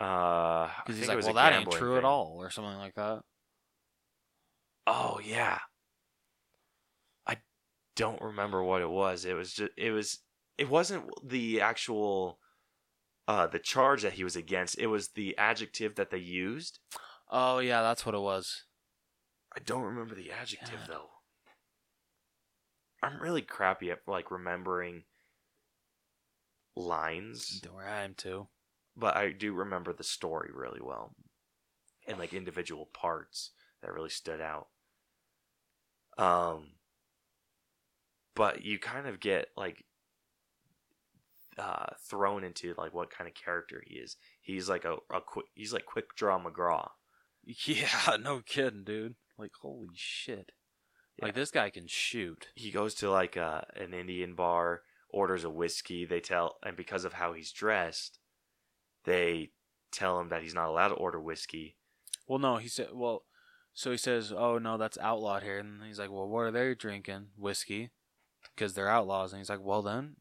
Uh, Because he's like, well, that ain't true at all, or something like that. Oh yeah. Don't remember what it was. It was just it was it wasn't the actual uh the charge that he was against. It was the adjective that they used. Oh yeah, that's what it was. I don't remember the adjective Yeah. though. I'm really crappy at like remembering lines, Don't worry, I am too. but I do remember the story really well. And like individual parts that really stood out. Um but you kind of get like uh thrown into like what kind of character he is. He's like a, a quick he's like quick draw McGraw. Yeah, no kidding, dude. Like holy shit. Like this guy can shoot. he goes to like a, an Indian bar, orders a whiskey. They tell, and because of how he's dressed, they tell him that he's not allowed to order whiskey. Well, no, he said. Well, so he says, "Oh no, that's outlawed here." And he's like, "Well, what are they drinking? Whiskey, because they're outlaws." And he's like, "Well then,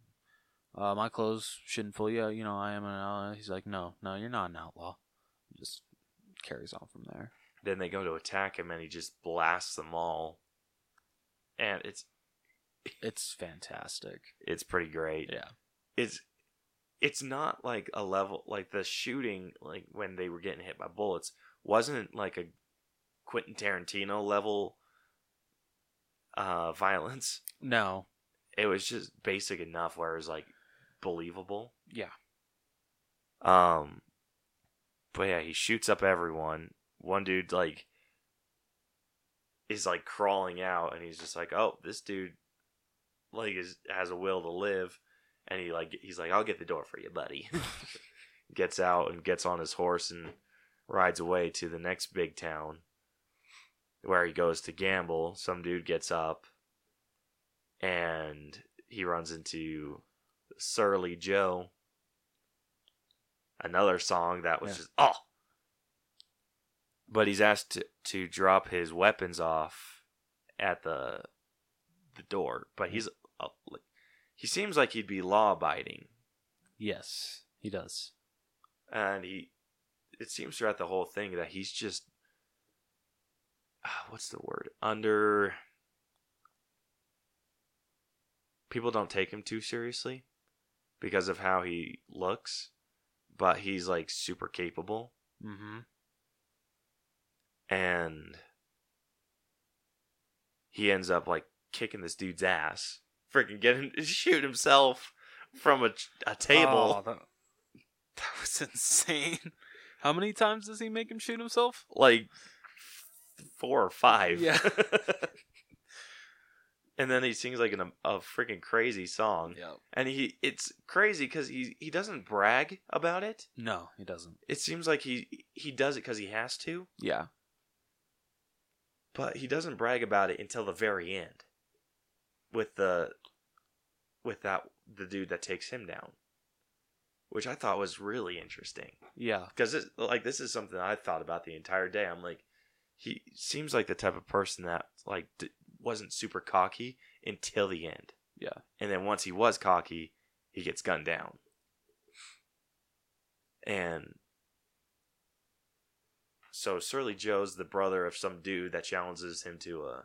uh, my clothes shouldn't fool you. You know, I am an outlaw." He's like, "No, no, you're not an outlaw." Just carries on from there. Then they go to attack him, and he just blasts them all. And it's It's fantastic. it's pretty great. Yeah. It's it's not like a level like the shooting like when they were getting hit by bullets wasn't like a Quentin Tarantino level uh violence. No. It was just basic enough where it was like believable. Yeah. Um, but yeah, he shoots up everyone. One dude like is like crawling out, and he's just like, "Oh, this dude like is has a will to live," and he like he's like, "I'll get the door for you, buddy." gets out and gets on his horse and rides away to the next big town where he goes to gamble. Some dude gets up and he runs into Surly Joe. Another song that was Yeah. just oh. But he's asked to, to drop his weapons off at the the door. But he's uh, like- he seems like he'd be law abiding, Yes, he does. and he it seems throughout the whole thing that he's just ah, what's the word under people don't take him too seriously because of how he looks but he's like super capable Mm-hmm. and he ends up like kicking this dude's ass freaking get him shoot himself from a, a table Oh, that, that was insane. How many times does he make him shoot himself? like four or five. Yeah. and then he sings like an, a freaking crazy song, Yeah. and he it's crazy because he he doesn't brag about it. No, he doesn't. It seems like he he does it because he has to, Yeah. but he doesn't brag about it until the very end, with the with that the dude that takes him down, which I thought was really interesting. Yeah. because like this is something I thought about the entire day. I'm like, he seems like the type of person that like d- wasn't super cocky until the end, Yeah. and then once he was cocky, he gets gunned down, and so Surly Joe's the brother of some dude that challenges him to a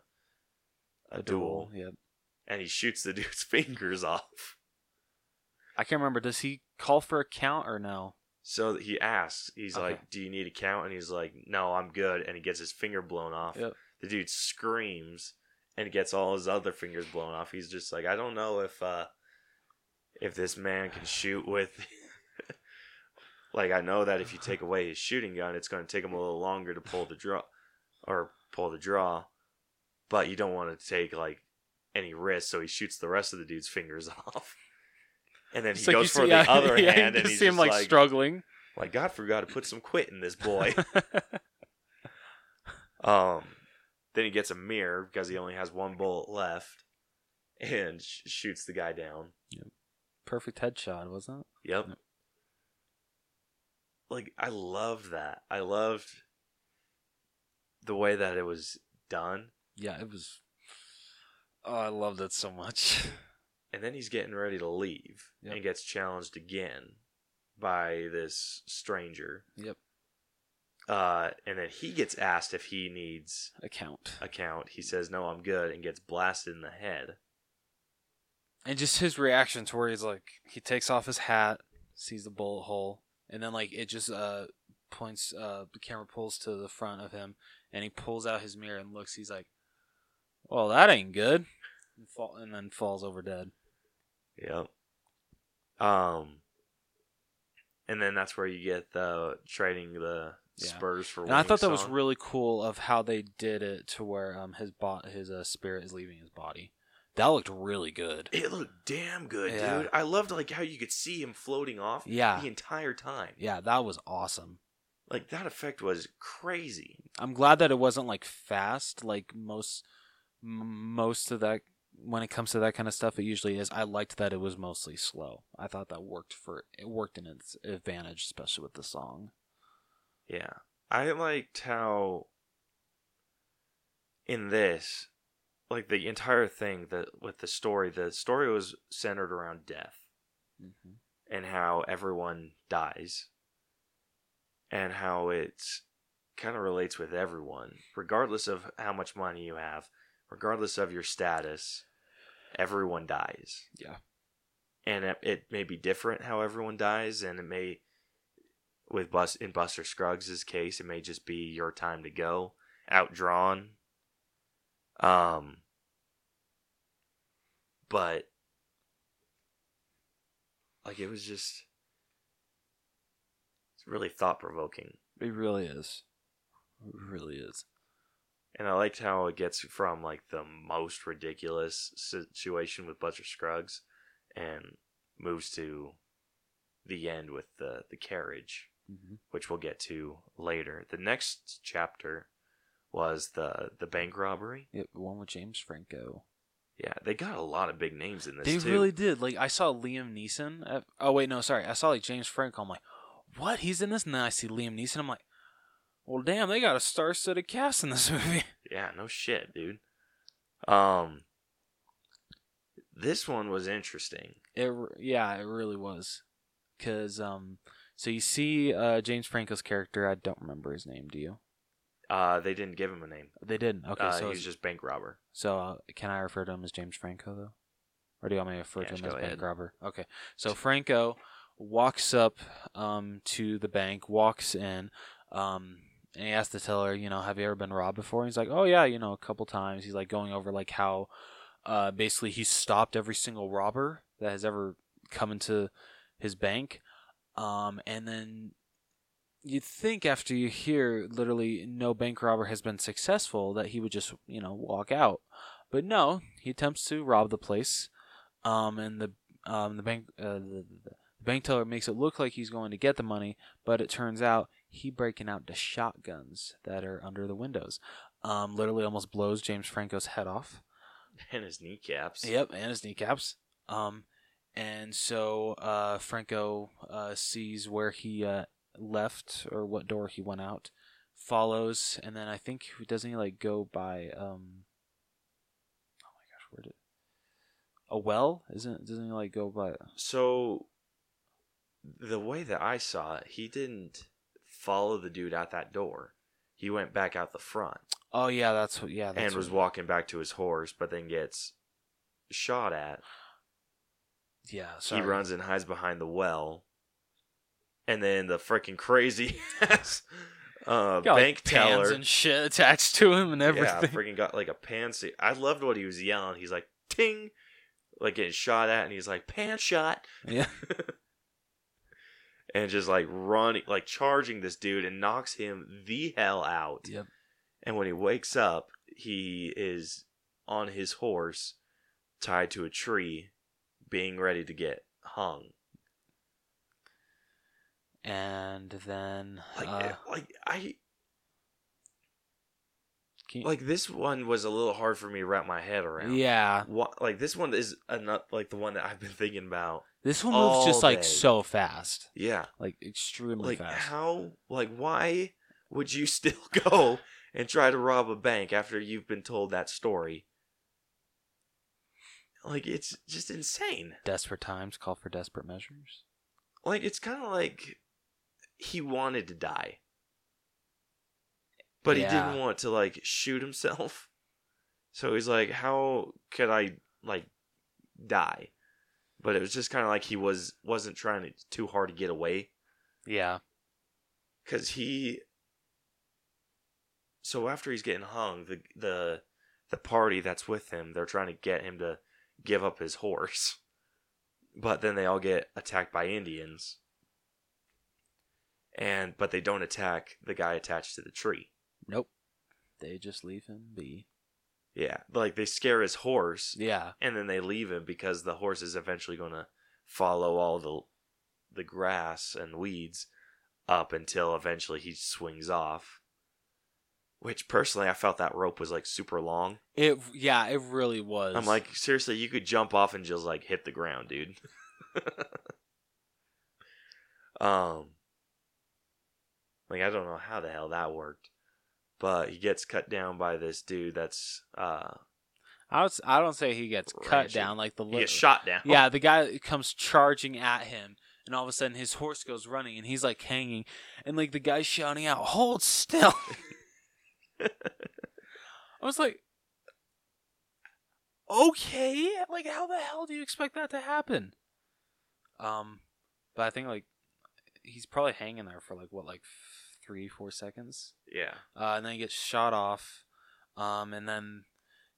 a, duel, Yep. and he shoots the dude's fingers off. I can't remember. Does he call for a count or no? So he asks, he's Okay. like, "Do you need a count?" And he's like, "No, I'm good." And he gets his finger blown off. Yep. The dude screams and gets all his other fingers blown off. He's just like, "I don't know if uh if this man can shoot with like I know that if you take away his shooting gun, it's going to take him a little longer to pull the draw or pull the draw, but you don't want to take like any risk, so he shoots the rest of the dude's fingers off. And then he you goes for see- the yeah, other yeah, you hand, and he's see him just like, like, struggling. like God forgot to put some quit in this boy. um, then he gets a mirror because he only has one bullet left, and sh- shoots the guy down. Perfect headshot, wasn't it? Yep. Yep. Like I loved that. I loved the way that it was done. Yeah, it was. Oh, I loved it so much. And then he's getting ready to leave Yep. and gets challenged again by this stranger. Yep. Uh, and then he gets asked if he needs Account. a count. He says, "No, I'm good," and gets blasted in the head. And just his reaction to where he's like, he takes off his hat, sees the bullet hole, and then like it just uh points, uh the camera pulls to the front of him, and he pulls out his mirror and looks. He's like, "Well, that ain't good," and, fall, and then falls over dead. Yep. Um. And then that's where you get the trading the Yeah. Spurs for. And I thought that was really cool of how they did it to where um his bot his uh, spirit is leaving his body. That looked really good. It looked damn good, Yeah. dude. I loved like how you could see him floating off Yeah. the entire time. Yeah, that was awesome. Like that effect was crazy. I'm glad that it wasn't like fast like most m- most of that when it comes to that kind of stuff it usually is. I liked that it was mostly slow. I thought that worked for it worked in its advantage especially with the song. Yeah. I liked how in this like the entire thing that with the story, the story was centered around death Mm-hmm. and how everyone dies and how it's kind of relates with everyone regardless of how much money you have regardless of your status everyone dies Yeah. and it, it may be different how everyone dies and it may with bus in buster scruggs' case it may just be your time to go outdrawn um but like it was just it's really thought provoking It really is. It really is. and I liked how it gets from like the most ridiculous situation with Buster Scruggs and moves to the end with the the carriage, Mm-hmm. which we'll get to later. The next chapter was the the bank robbery. It, one with James Franco. Yeah, they got a lot of big names in this They too. really did. Like I saw Liam Neeson. At, oh wait, no, sorry. I saw like James Franco. I'm like, what? He's in this? And then I see Liam Neeson. I'm like, well, damn, they got a star-studded cast in this movie. Yeah, no shit, dude. Um, this one was interesting. It yeah, it really was. Cause um, so you see uh James Franco's character. I don't remember his name. Do you? Uh, they didn't give him a name. They didn't. Okay, uh, so he was just bank robber. so uh, can I refer to him as James Franco though, or do you want me to refer Yeah, to him as bank ahead. robber? Okay, so Franco walks up um to the bank, walks in, um, and he asks the teller, you know, have you ever been robbed before? And he's like, oh yeah, you know, a couple times. He's like going over like how, uh, basically he's stopped every single robber that has ever come into his bank, um, and then you'd think after you hear literally no bank robber has been successful that he would just you know walk out but no he attempts to rob the place um and the um the bank uh, the, the bank teller makes it look like he's going to get the money but it turns out he breaking out the shotguns that are under the windows um literally almost blows james franco's head off And his kneecaps. Yep, and his kneecaps. Um, and so uh, Franco uh, sees where he uh, left or what door he went out, follows, and then I think doesn't he like go by um. Oh my gosh, where did a well? Isn't doesn't he like go by? So, the way that I saw it, he didn't follow the dude out that door. He went back out the front Oh yeah, that's what. Yeah, that's and was walking back to his horse, but then gets shot at. Yeah, sorry. He runs and hides behind the well. And then the freaking crazy ass uh, Got, like, bank pans teller. and shit attached to him and everything. Yeah, freaking got like a pansy. I loved what he was yelling. He's like, ting! Like getting shot at, and he's like, pan shot. Yeah. and just like running, like charging this dude and knocks him the hell out. Yep. And when he wakes up, he is on his horse, tied to a tree, being ready to get hung. And then Like, uh, like I can you- like this one was a little hard for me to wrap my head around. yeah, What, like this one is enough, like the one that I've been thinking about. this one moves just all like so fast, Yeah, like extremely like fast. how, like why would you still go and try to rob a bank after you've been told that story? Like it's just insane. Desperate times call for desperate measures. Like it's kind of like he wanted to die, but Yeah. he didn't want to like shoot himself. So he's like, "How could I like die?" But it was just kind of like he was wasn't trying to, too hard to get away Yeah, because he. So after he's getting hung, the the the party that's with him, they're trying to get him to give up his horse, but then they all get attacked by Indians. And but they don't attack the guy attached to the tree. nope. They just leave him be. Yeah, like they scare his horse, Yeah, and then they leave him because the horse is eventually going to follow all the the grass and weeds up until eventually he swings off. Which personally, I felt that rope was like super long. it. Yeah, it really was. I'm like, seriously, you could jump off and just like hit the ground, dude. um, like I don't know how the hell that worked, but he gets cut down by this dude that's uh I was. I don't say he gets cut down like the. he gets shot down. Yeah, the guy comes charging at him, and all of a sudden his horse goes running, and he's like hanging, and like the guy's shouting out, "Hold still!" I was like, "Okay, like how the hell do you expect that to happen?" Um, but I think like he's probably hanging there for like what, like three, four seconds, yeah. uh, and then he gets shot off. Um, and then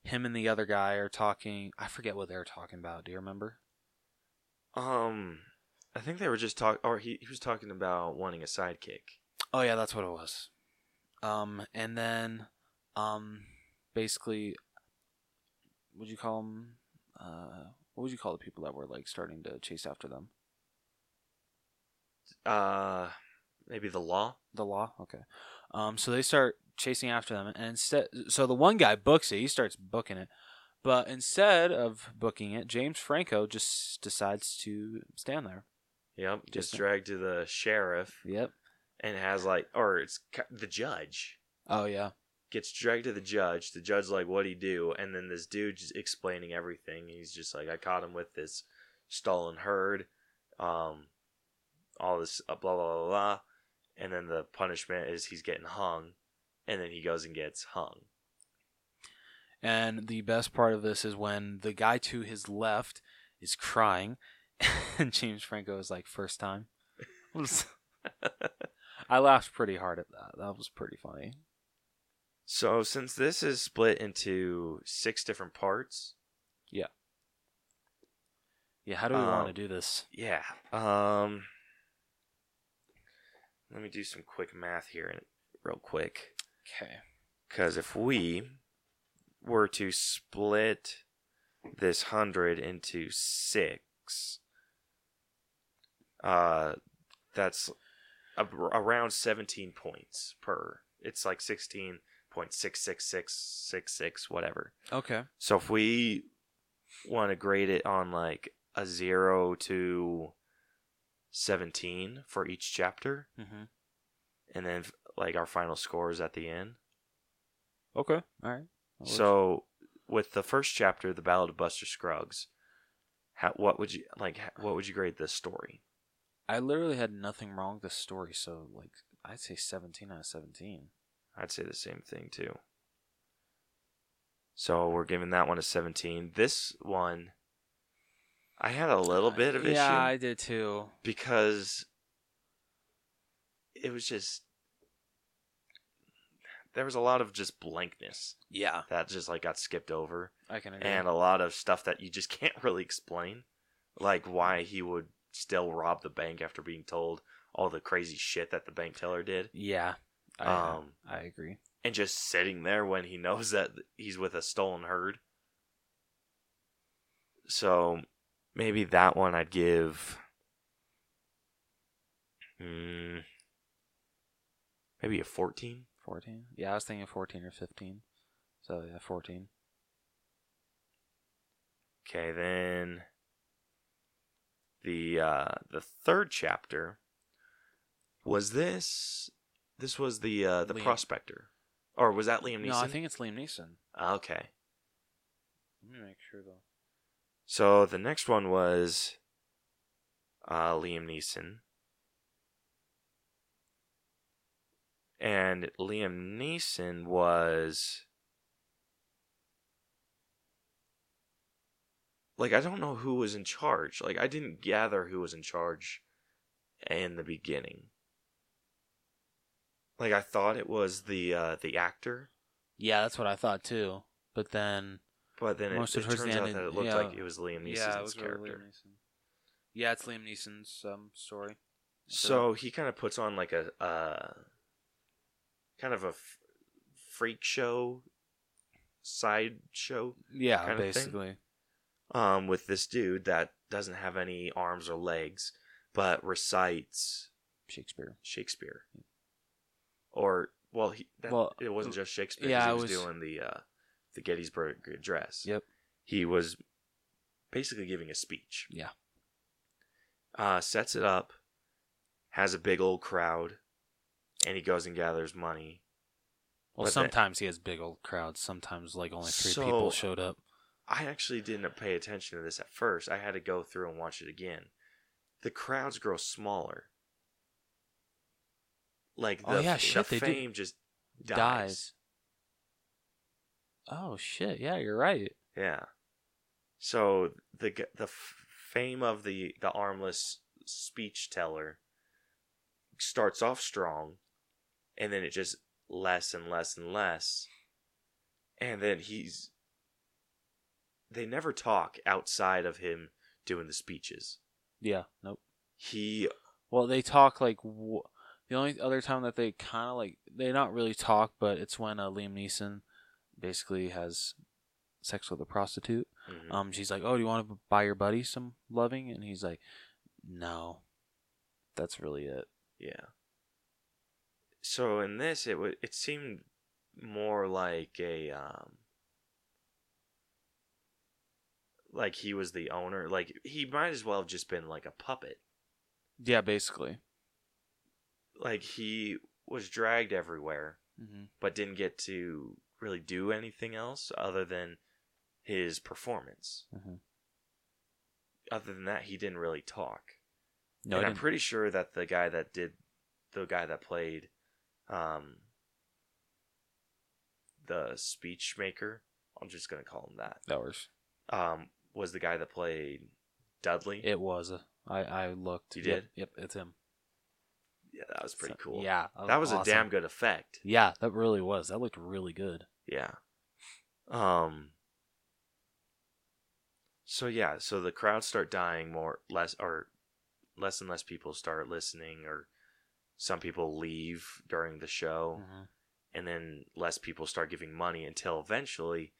him and the other guy are talking. I forget what they're talking about. Do you remember? Um, I think they were just talking, or he, he was talking about wanting a sidekick. Oh yeah, that's what it was. Um, and then, um, basically, what would you call them? Uh, what would you call the people that were like starting to chase after them? Uh, maybe the law. The law. Okay. Um, so they start chasing after them, and instead, so the one guy books it. He starts booking it, but instead of booking it, James Franco just decides to stand there. Yep, gets Just- dragged to the sheriff Yep. And has like, or it's the judge Oh yeah. gets dragged to the judge. The judge like, what'd he do? And then this dude's explaining everything. He's just like, I caught him with this stolen herd, um, all this uh, blah blah blah blah. And then the punishment is he's getting hung, and then he goes and gets hung. And the best part of this is when the guy to his left is crying, and James Franco is like, first time. I laughed pretty hard at that. That was pretty funny. So since this is split into six different parts, Yeah, yeah. how do we want to Um, do this? yeah. Um let me do some quick math here real quick. Okay. Cuz if we were to split this 100 into 6 uh that's around 17 points per. It's like 16.66666 whatever. Okay. So if we want to grade it on like a 0 to 17 for each chapter Mm-hmm. and then like our final scores at the end. Okay. All right. So with the first chapter, the Ballad of Buster Scruggs, how, what would you like? What would you grade this story? I literally had nothing wrong with the story, so like I'd say 17 out of 17. I'd say the same thing too. So we're giving that one a 17. This one, I had a little bit of issue Yeah, I did too. because it was just there was a lot of just blankness Yeah, that just like got skipped over. I can agree. and a lot of stuff that you just can't really explain, like why he would still rob the bank after being told all the crazy shit that the bank teller did, Yeah. I, Um, I agree. and just sitting there when he knows that he's with a stolen herd. So maybe that one I'd give. Mm, maybe a 14. 14. Yeah, I was thinking 14 or 15. So, yeah, 14. Okay, then the uh the third chapter was this this was the uh the Liam- prospector. Or was that Liam Neeson? No, I think it's Liam Neeson. Okay. Let me make sure, though. So the next one was uh, Liam Neeson. And Liam Neeson was. Like, I don't know who was in charge. Like, I didn't gather who was in charge in the beginning. Like, I thought it was the uh, the actor, Yeah, that's what I thought, too. But then. but then it, Most it turns the out that it looked yeah. like it was Liam Neeson's yeah, it was really character. Liam Neeson. Yeah, it's Liam Neeson's um, story. So he kind of puts on like a uh, kind of a f- freak show side show Yeah, kind of thing? basically. Um, with this dude that doesn't have any arms or legs but recites Shakespeare. Shakespeare. Or well, he that, Well, it wasn't just Shakespeare. Yeah, he was, was- doing the uh, the Gettysburg Address. Yep. He was basically giving a speech. Yeah. uh, sets it up, has a big old crowd, and he goes and gathers money. Well, But that- sometimes he has big old crowds. Sometimes, like, only three So- people showed up. I actually didn't pay attention to this at first. I had to go through and watch it again. The crowds grow smaller. Like oh, the, Oh, yeah, the shit, they do- fame just dies. Dies. Oh, shit. Yeah, you're right. Yeah. So the the fame of the the armless speech teller starts off strong, and then it just less and less and less, and then he's. They never talk outside of him doing the speeches. Yeah, nope. He Well, they talk like w- the only other time that they kind of like they not really talk, but it's when uh, Liam Neeson basically has sex with a prostitute. mhm. Um, she's like, "Oh, do you want to buy your buddy some loving?" And he's like, "No." That's really it. Yeah. So in this, it would it seemed more like a um, like he was the owner. Like he might as well have just been like a puppet. Yeah, basically. Like he was dragged everywhere, hmm but didn't get to really do anything else other than his performance. hmm Other than that, he didn't really talk. No, I'm pretty sure that the guy that did, the guy that played, um, the speech maker, I'm just gonna call him that, that was um, was the guy that played Dudley. it. Was I I looked. You Yep, did? Yep, it's him. yeah, that was pretty So- cool. Yeah, that was awesome. a damn good effect. Yeah, that really was. That looked really good. Yeah. Um. So yeah, so the crowds start dying more, less, or less and less people start listening, or some people leave during the show. hmm and then less people start giving money until eventually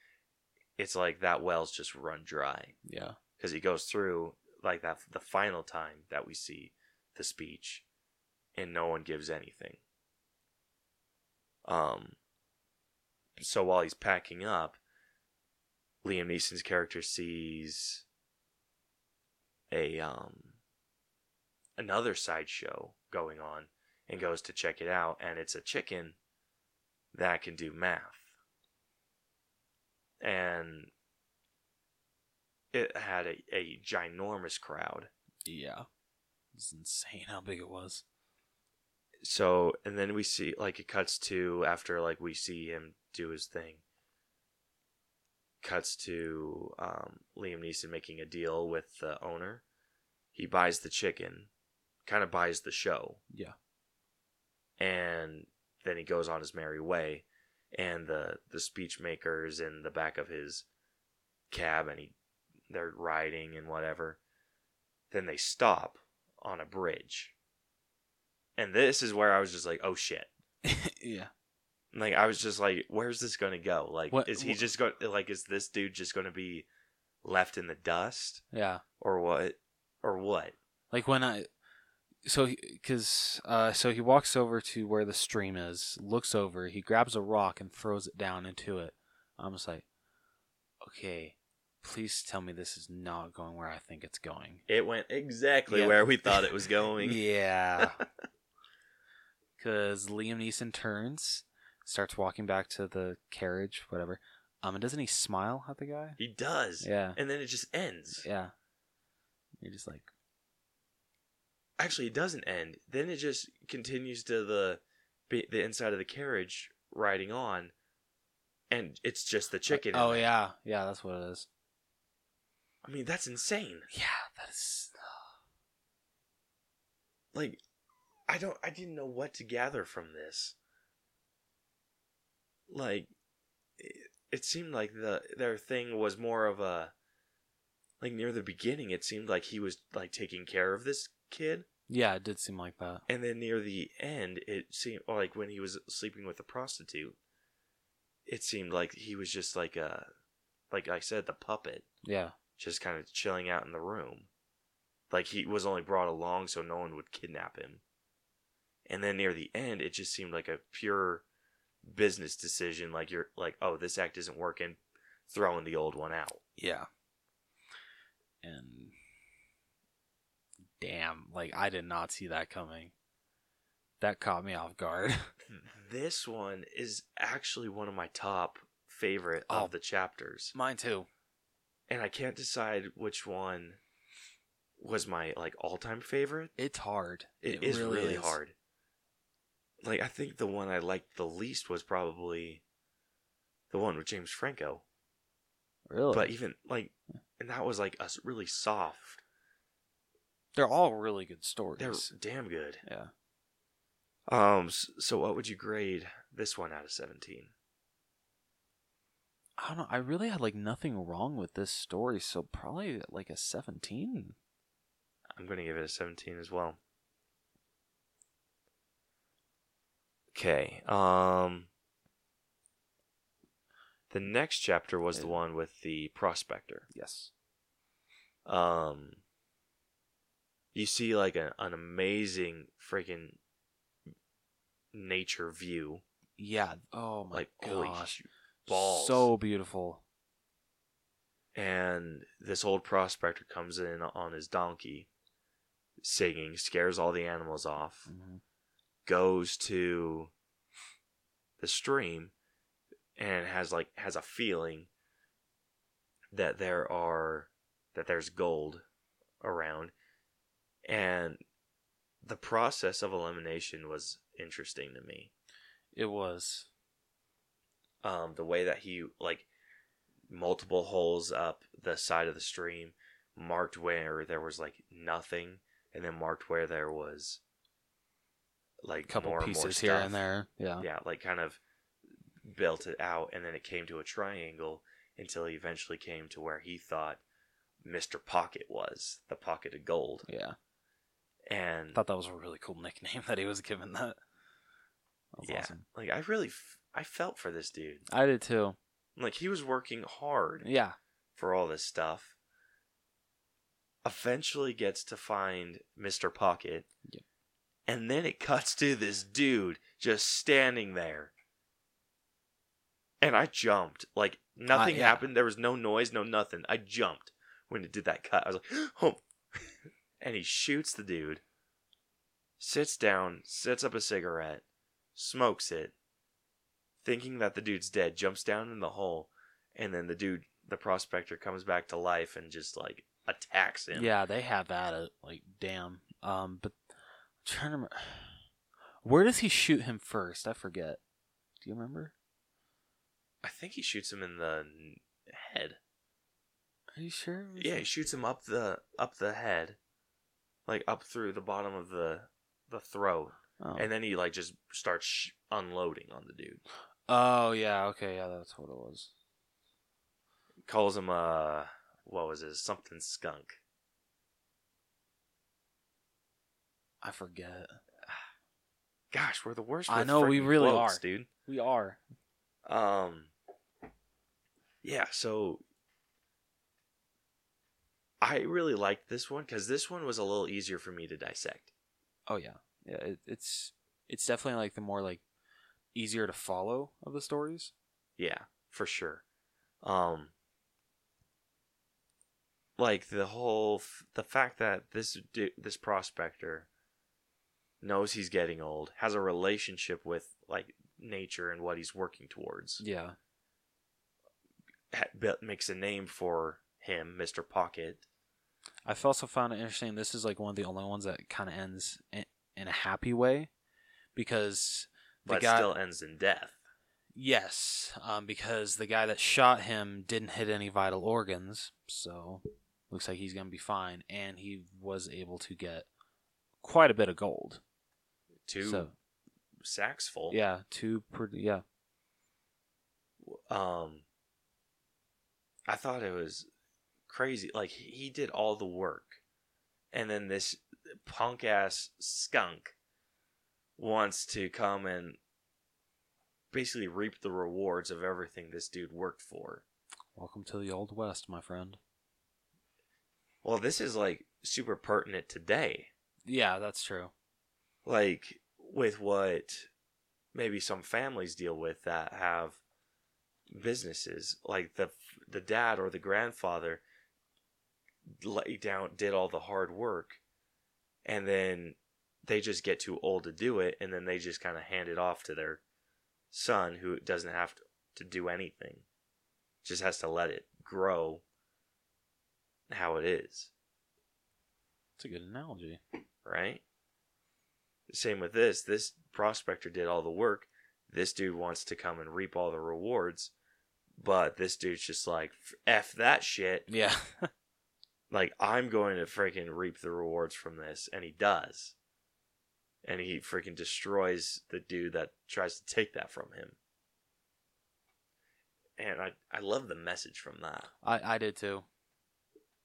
it's like that well's just run dry. Yeah. because he goes through like that the final time that we see the speech and no one gives anything. Um so while he's packing up liam neeson's character sees a um another sideshow going on and goes to check it out and it's a chicken that can do math and it had a, a ginormous crowd Yeah. It's insane how big it was. so and then we see like it cuts to after like we see him do his thing cuts to um, liam neeson making a deal with the owner he buys the chicken kind of buys the show Yeah. and then he goes on his merry way and the the speech makers in the back of his cab and he they're riding and whatever then they stop on a bridge And this is where I was just like, oh shit. yeah. Like I was just like, where's this gonna go? Like, What- is he just going? Like, is this dude just gonna be left in the dust, Yeah. or what? Or what? Like when I, so because uh, so he walks over to where the stream is, looks over, he grabs a rock and throws it down into it. I'm just like, okay, please tell me this is not going where I think it's going. It went exactly Yeah. where we thought it was going. Yeah. Because Liam Neeson turns, starts walking back to the carriage, whatever. Um, and doesn't he smile at the guy? He does. Yeah. And then it just ends. Yeah. You're just like, Actually, it doesn't end. Then it just continues to the the inside of the carriage riding on, and it's just the chicken. oh yeah, yeah, that's what it is. I mean, that's insane. Yeah, that is. Like, I don't. I didn't know what to gather from this. Like, it, it seemed like the their thing was more of a. Like near the beginning, it seemed like he was like taking care of this kid. Yeah, it did seem like that. And then near the end, it seemed like when he was sleeping with the prostitute, it seemed like he was just like a, like I said, the puppet, Yeah, just kind of chilling out in the room. Like he was only brought along so no one would kidnap him. And then near the end, it just seemed like a pure business decision. Like you're like, oh, this act isn't working, throwing the old one out. yeah. And damn, like I did not see that coming. That caught me off guard. This one is actually one of my top favorite Oh. of the chapters. Mine too. and I can't decide which one was my like all-time favorite. It's hard. it is really, hard. Like I think the one I liked the least was probably the one with James Franco. Really, But even like and that was like a really soft. They're all really good stories. They're damn good. Yeah, Um so what would you grade this one out of 17? I don't know. I really had like nothing wrong with this story, so probably like a seventeen. I'm going to give it a 17 as well. Okay. Um the next chapter was the one with the prospector. Yes. Um you see like a, an amazing freaking nature view. Yeah. Oh my like holy gosh. balls. So beautiful. and this old prospector comes in on his donkey singing, scares all the animals off. Mhm. goes to the stream and has like has a feeling that there are that there's gold around and the process of elimination was interesting to me It was. um the way that he like multiple holes up the side of the stream marked where there was like nothing and then marked where there was like A couple more and more pieces here and there. Yeah. yeah, like kind of built it out, and then it came to a triangle until he eventually came to where he thought Mr. Pocket was the pocket of gold. Yeah. And thought that was a really cool nickname that he was given that. That was yeah, awesome. like I really, f- I felt for this dude. I did too. Like he was working hard Yeah. for all this stuff. Eventually gets to find Mr. Pocket. Yep. And then it cuts to this dude just standing there. And I jumped. Like nothing uh, yeah. happened. There was no noise, no nothing. I jumped when it did that cut. I was like, oh. And he shoots the dude, sits down, sets up a cigarette, smokes it, thinking that the dude's dead, jumps down in the hole, and then the dude, the prospector, comes back to life and just like attacks him. Yeah, they have at it. Like, damn. Um, but I'm trying to remember. Where does he shoot him first? I forget. Do you remember? I think he shoots him in the head. Are you sure? Yeah, he shoots him up the up the head, like up through the bottom of the the throat, Oh. and then he like just starts sh- unloading on the dude. oh yeah. Okay. Yeah, that's what it was. Calls him uh what was his something skunk. I forget. Gosh, we're the worst. I know, we really quotes, are. dude. We are. Um. Yeah, so I really liked this one because this one was a little easier for me to dissect. Oh yeah, yeah. It, it's it's definitely like the more like easier to follow of the stories. Yeah, for sure. Um, like the whole f- the fact that this du- this prospector knows he's getting old, has a relationship with like nature and what he's working towards, Yeah. ha- makes a name for him, Mister Pocket. I've also found it interesting. This is like one of the only ones that kind of ends in, in a happy way, because the But guy still ends in death. yes, um, because the guy that shot him didn't hit any vital organs, so looks like he's gonna be fine, and he was able to get quite a bit of gold. Two So sacks full. yeah, two pretty yeah. um I thought it was crazy. Like he did all the work, and then this punk ass skunk wants to come and basically reap the rewards of everything this dude worked for. Welcome to the old west, my friend. Well, this is like super pertinent today. Yeah, that's true. Like with what maybe some families deal with that have businesses like the the dad or the grandfather laid down did all the hard work and then they just get too old to do it and then they just kind of hand it off to their son who doesn't have to, to do anything. Just has to let it grow how it is. It's a good analogy. right? Same with this. This prospector did all the work. This dude wants to come and reap all the rewards but this dude's just like f that shit. Yeah. like I'm going to freaking reap the rewards from this, and he does, and he freaking destroys the dude that tries to take that from him. And I I love the message from that. I I did too.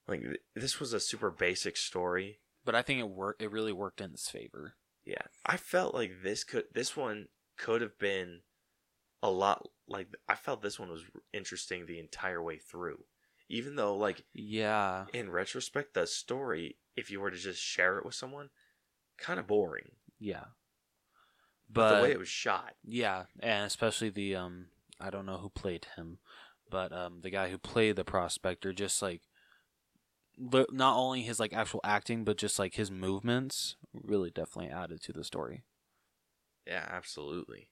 Like th- this was a super basic story. But I think it worked it really worked in its favor. Yeah, I felt like this could this one could have been a lot like I felt this one was interesting the entire way through. Even though like Yeah. in retrospect, the story, if you were to just share it with someone, kind of boring. Yeah. But, But, the way it was shot, yeah, and especially the um I don't know who played him, but um the guy who played the prospector just like li- not only his like actual acting but just like his movements really definitely added to the story. yeah, absolutely.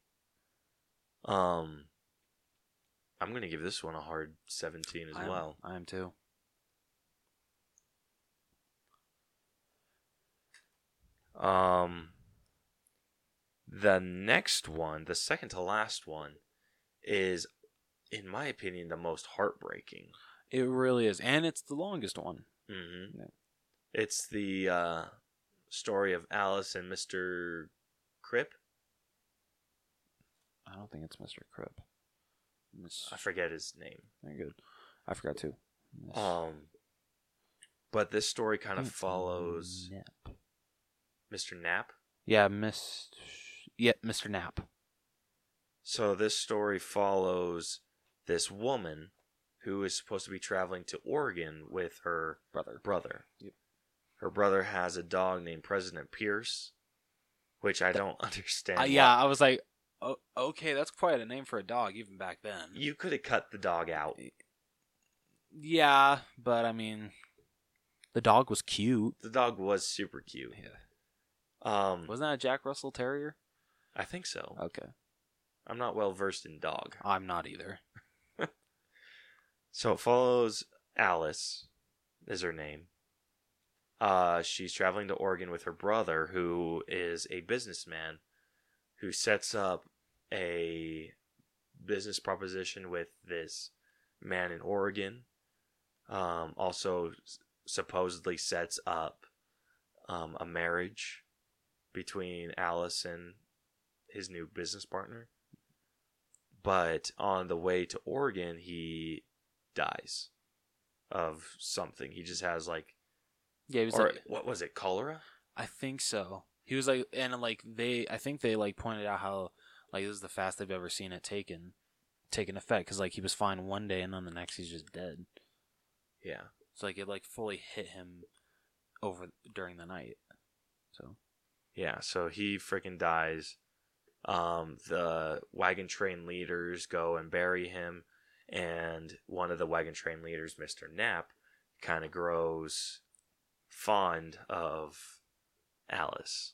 Um, I'm gonna give this one a hard 17 as I am- well. I am too. Um, the next one, the second to last one, is, in my opinion, the most heartbreaking. It really is, and it's the longest one. Mm-hmm. Yeah. It's the uh, story of Alice and Mister Crip. I don't think it's Mr. Crip. Miss... I forget his name. Very good. I forgot too. Miss- Um, but this story kind of follows Nap. Mr. Knapp. Yeah, Miss. Yeah, Mr. Knapp. So this story follows this woman who is supposed to be traveling to Oregon with her Brother. brother. Yep. Her brother has a dog named President Pierce, which I don't understand. Uh, yeah, I was like, oh, okay, that's quite a name for a dog, even back then. You could have cut the dog out. Yeah, but I mean, the dog was cute. The dog was super cute. Yeah. Um, Wasn't that a Jack Russell Terrier? I think so. Okay. I'm not well versed in dog. I'm not either. So it follows Alice, is her name. Uh, she's traveling to Oregon with her brother, who is a businessman who sets up a business proposition with this man in Oregon. Um, also, s- supposedly sets up um, a marriage between Alice and his new business partner. But on the way to Oregon, he dies of something. He just has like, Yeah, he was or like, what was it, cholera? I think so. He was like, and like they, I think they like pointed out how like this is the fast they've ever seen it taken, taken effect because like he was fine one day and then the next he's just dead. Yeah. So like it like fully hit him over during the night. So Yeah, so he freaking dies. Um, the wagon train leaders go and bury him, and one of the wagon train leaders, Mr. Knapp, kind of grows fond of Alice.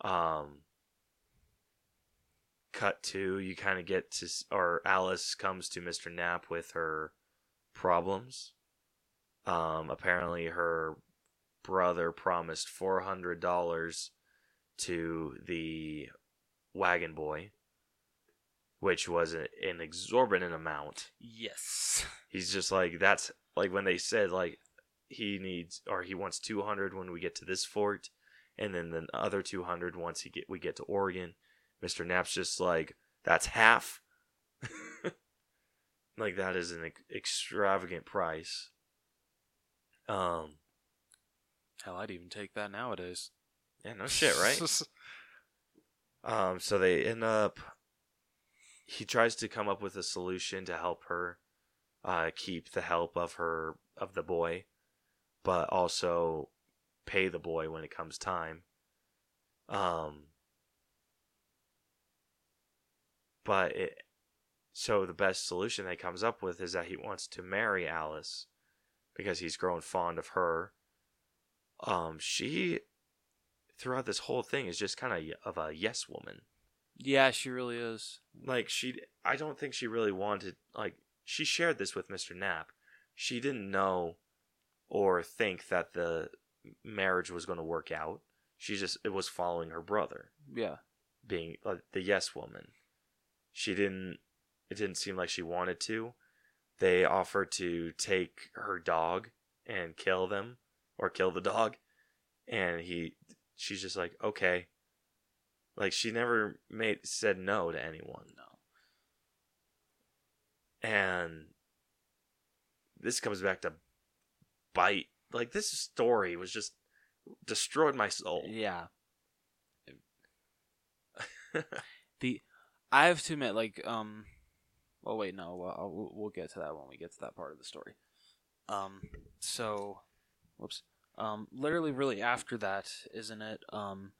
Um, cut to you kind of get to, or Alice comes to Mr. Knapp with her problems. Um, apparently her brother promised four hundred dollars to the wagon boy, which was a- an exorbitant amount. yes, He's just like that's like when they said like he needs or he wants two hundred when we get to this fort, and then the other two hundred once he get we get to Oregon. Mister Knapp's just like that's half. like that is an extravagant price. Um. hell, I'd even take that nowadays. Yeah, no shit, right? Um, so they end up. He tries to come up with a solution to help her, uh, keep the help of her of the boy, but also pay the boy when it comes time. Um, but it, so the best solution that comes up with is that he wants to marry Alice because he's grown fond of her. Um, she throughout this whole thing is just kind of of a yes woman. yeah, she really is. Like she, I don't think she really wanted. Like she shared this with Mister Knapp. She didn't know or think that the marriage was going to work out. She just it was following her brother, Yeah, being like the yes woman. She didn't. It didn't seem like she wanted to. They offered to take her dog and kill them or kill the dog, and he she's just like okay like she never made said no to anyone no. and this comes back to bite like this story was just destroyed my soul Yeah. I have to admit, like, um, well, wait, no, well, I'll, we'll- we'll get to that when we get to that part of the story. Um, so, whoops, um, literally, really after that, isn't it? Um,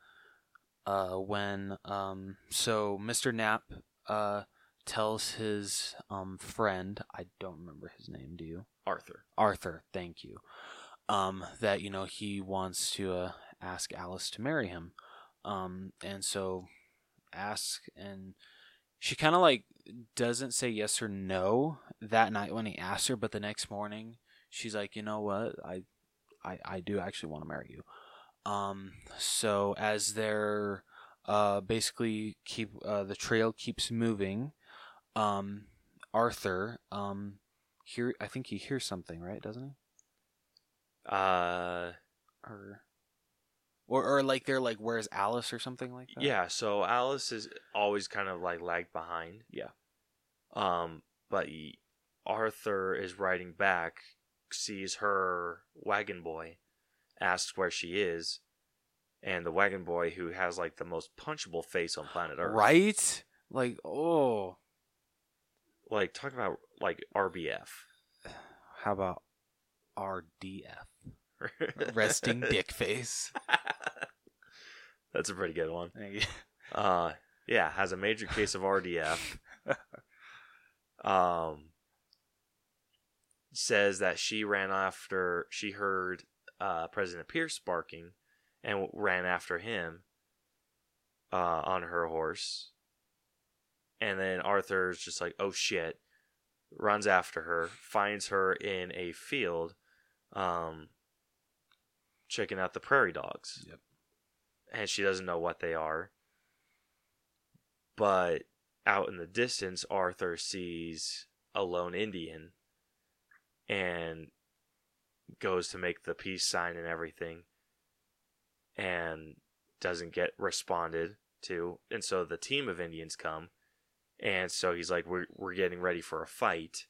uh, when um, so Mr. Knapp, uh, tells his um friend, I don't remember his name. Do you? arthur Arthur, thank you. Um, that you know he wants to uh, ask Alice to marry him. Um, and so ask, and she kind of like doesn't say yes or no that night when he asks her, but the next morning she's like, you know what, I, I, I do actually want to marry you. Um, so as they're uh basically keep uh, the trail keeps moving, um, Arthur um hear I think he hears something, right? Doesn't he? uh Or or or like they're like where's Alice or something like that? yeah so alice is always kind of like lagged behind Yeah. um but he, arthur is riding back sees her wagon boy asks where she is and the wagon boy who has like the most punchable face on planet earth Right? Like oh like talk about like rbf how about RDF? Resting dick face. That's a pretty good one. Thank you. Uh, yeah, has a major case of RDF. um, says that she ran after she heard uh, President Pierce barking and ran after him uh, on her horse. And then Arthur's just like, oh shit, runs after her, finds her in a field, um, checking out the prairie dogs. Yep. And she doesn't know what they are. But out in the distance, Arthur sees a lone Indian and goes to make the peace sign and everything and doesn't get responded to. And so the team of Indians come. And so he's like, We're, we're getting ready for a fight.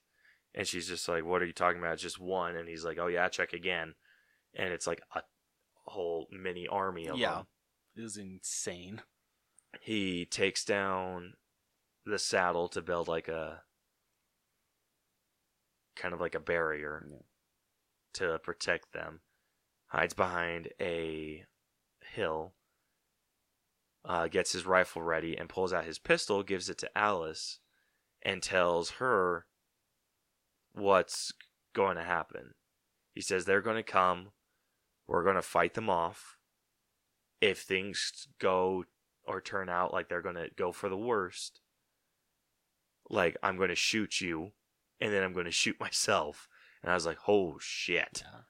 And she's just like, What are you talking about? It's just one. And he's like, Oh, yeah, check again. And it's like a whole mini army of Yeah. them. It was insane. He takes down the saddle to build like a kind of like a barrier Yeah. to protect them. Hides behind a hill. Uh, gets his rifle ready and pulls out his pistol, gives it to Alice, and tells her what's going to happen. He says they're going to come. We're going to fight them off. If things go or turn out like they're going to go for the worst, like I'm going to shoot you and then I'm going to shoot myself. And I was like, oh shit. Yeah.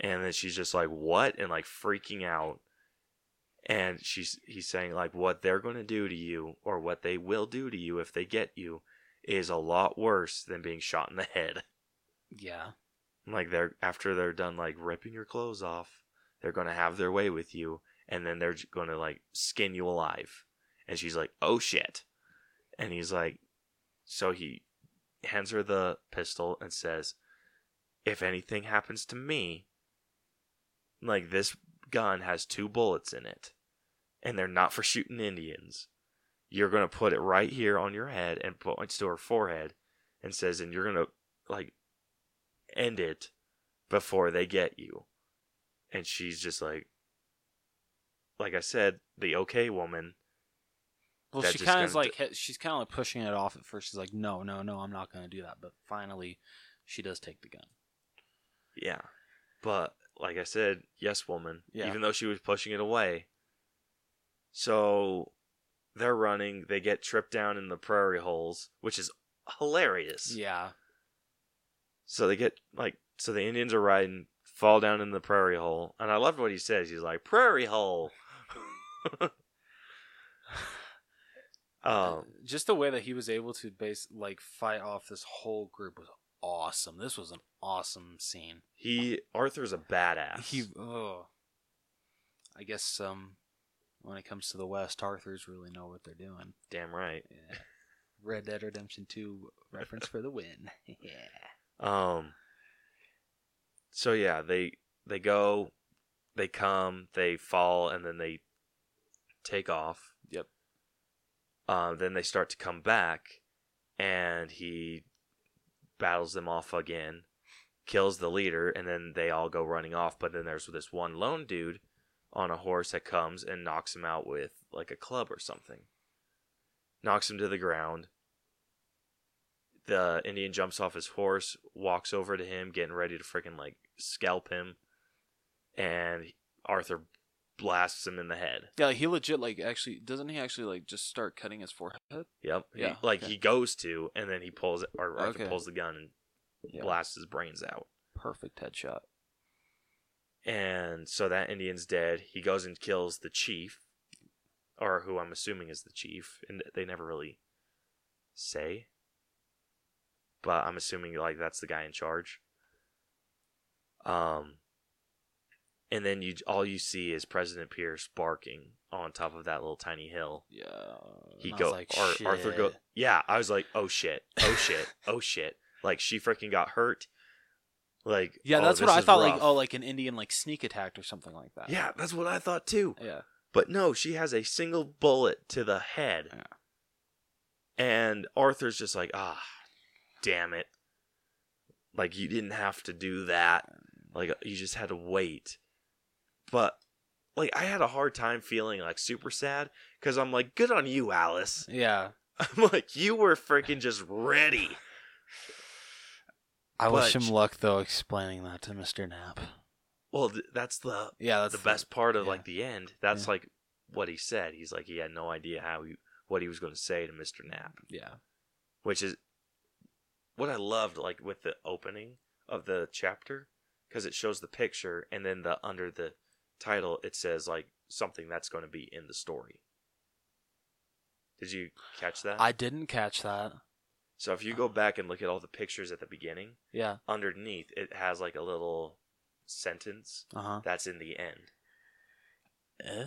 And then she's just like, what? And like freaking out. And she's he's saying like what they're going to do to you or what they will do to you if they get you is a lot worse than being shot in the head. Yeah. Like they're after they're done like ripping your clothes off, they're to have their way with you and then they're to like skin you alive. And she's like, "Oh shit." And he's like so he hands her the pistol and says, "If anything happens to me, like this gun has two bullets in it and they're not for shooting Indians. You're to put it right here on your head and points to her forehead and says, and you're to like end it before they get you. And she's just like, like I said, the okay woman. Well, she kind of like he- she's kind of like pushing it off at first. She's like, "No, no, no, I'm not going to do that." But finally, she does take the gun. Yeah. But like I said, yes, woman. Yeah. Even though she was pushing it away. So they're running. They get tripped down in the prairie holes, which is hilarious. Yeah. So they get like so the Indians are riding, fall down in the prairie hole, and I loved what he says. He's like prairie hole. um, just the way that he was able to base like fight off this whole group was awesome. This was an awesome scene. he Arthur's a badass. He, oh, I guess um, when it comes to the West, Arthur's really know what they're doing. damn right. Yeah. Red Dead Redemption Two reference for the win. yeah. Um. So yeah, they they go, they come, they fall, and then they take off. Yep. Um. Then they start to come back, and he battles them off again, kills the leader, and then they all go running off. But then there's this one lone dude on a horse that comes and knocks him out with like a club or something. Knocks him to the ground the Indian jumps off his horse, walks over to him, getting ready to freaking like scalp him, and Arthur blasts him in the head. Yeah, he legit like actually doesn't he actually like just start cutting his forehead? Yep. He- Yeah, like okay. he goes to, and then he pulls or Arthur Okay. pulls the gun and Yeah. blasts his brains out. Perfect headshot. And so that Indian's dead. He goes and kills the chief, or who I'm assuming is the chief, and they never really say. But I'm assuming like that's the guy in charge. Um, and then you all you see is President Pierce barking on top of that little tiny hill. Yeah. He And I go like, or Arthur go. Yeah, I was like, oh shit, oh shit, oh shit. Like she freaking got hurt. Like Yeah, oh, that's what I thought. Like, oh, like an Indian like sneak attack or something like that. Yeah, that's what I thought too. Yeah. But no, she has a single bullet to the head. Yeah. And Arthur's just like, ah, damn it. Like, you didn't have to do that. Like, you just had to wait. But, like, I had a hard time feeling, like, super sad because I'm like, good on you, Alice. Yeah. I'm like, you were freaking just ready. I wish him luck though, explaining that to Mister Knapp. Well, th- that's the Yeah, that's the best part of yeah. like the end. That's Yeah. like what he said. He's like he had no idea how he what he was going to say to Mr. Knapp. Yeah. which is what I loved like with the opening of the chapter because it shows the picture and then the under the title it says like something that's going to be in the story. Did you catch that? I didn't catch that. so if you go back and look at all the pictures at the beginning, Yeah. underneath it has like a little sentence Uh huh. that's in the end.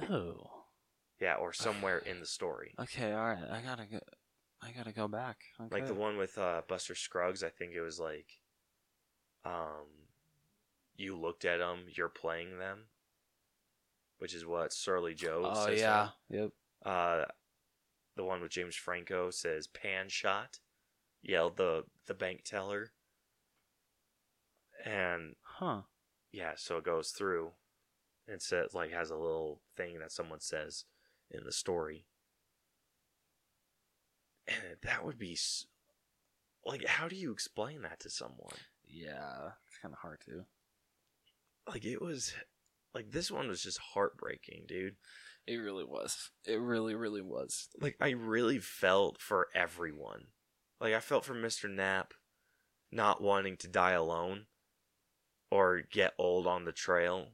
Oh. Yeah, or somewhere in the story. Okay. All right. I gotta go. I gotta go back. Okay. Like the one with uh, Buster Scruggs, I think it was like, um, you looked at them, you're playing them. which is what Surly Joe. Oh says yeah. Yep. Uh, the one with James Franco says pan shot. Yelled the the bank teller. And Huh. yeah, so it goes through. And says like has a little thing that someone says in the story. And that would be s- like, how do you explain that to someone? Yeah. It's kind of hard to. Like it was, like this one was just heartbreaking, dude. It really was. It really, really was. Like I really felt for everyone. Like I felt for Mr. Knapp not wanting to die alone or get old on the trail,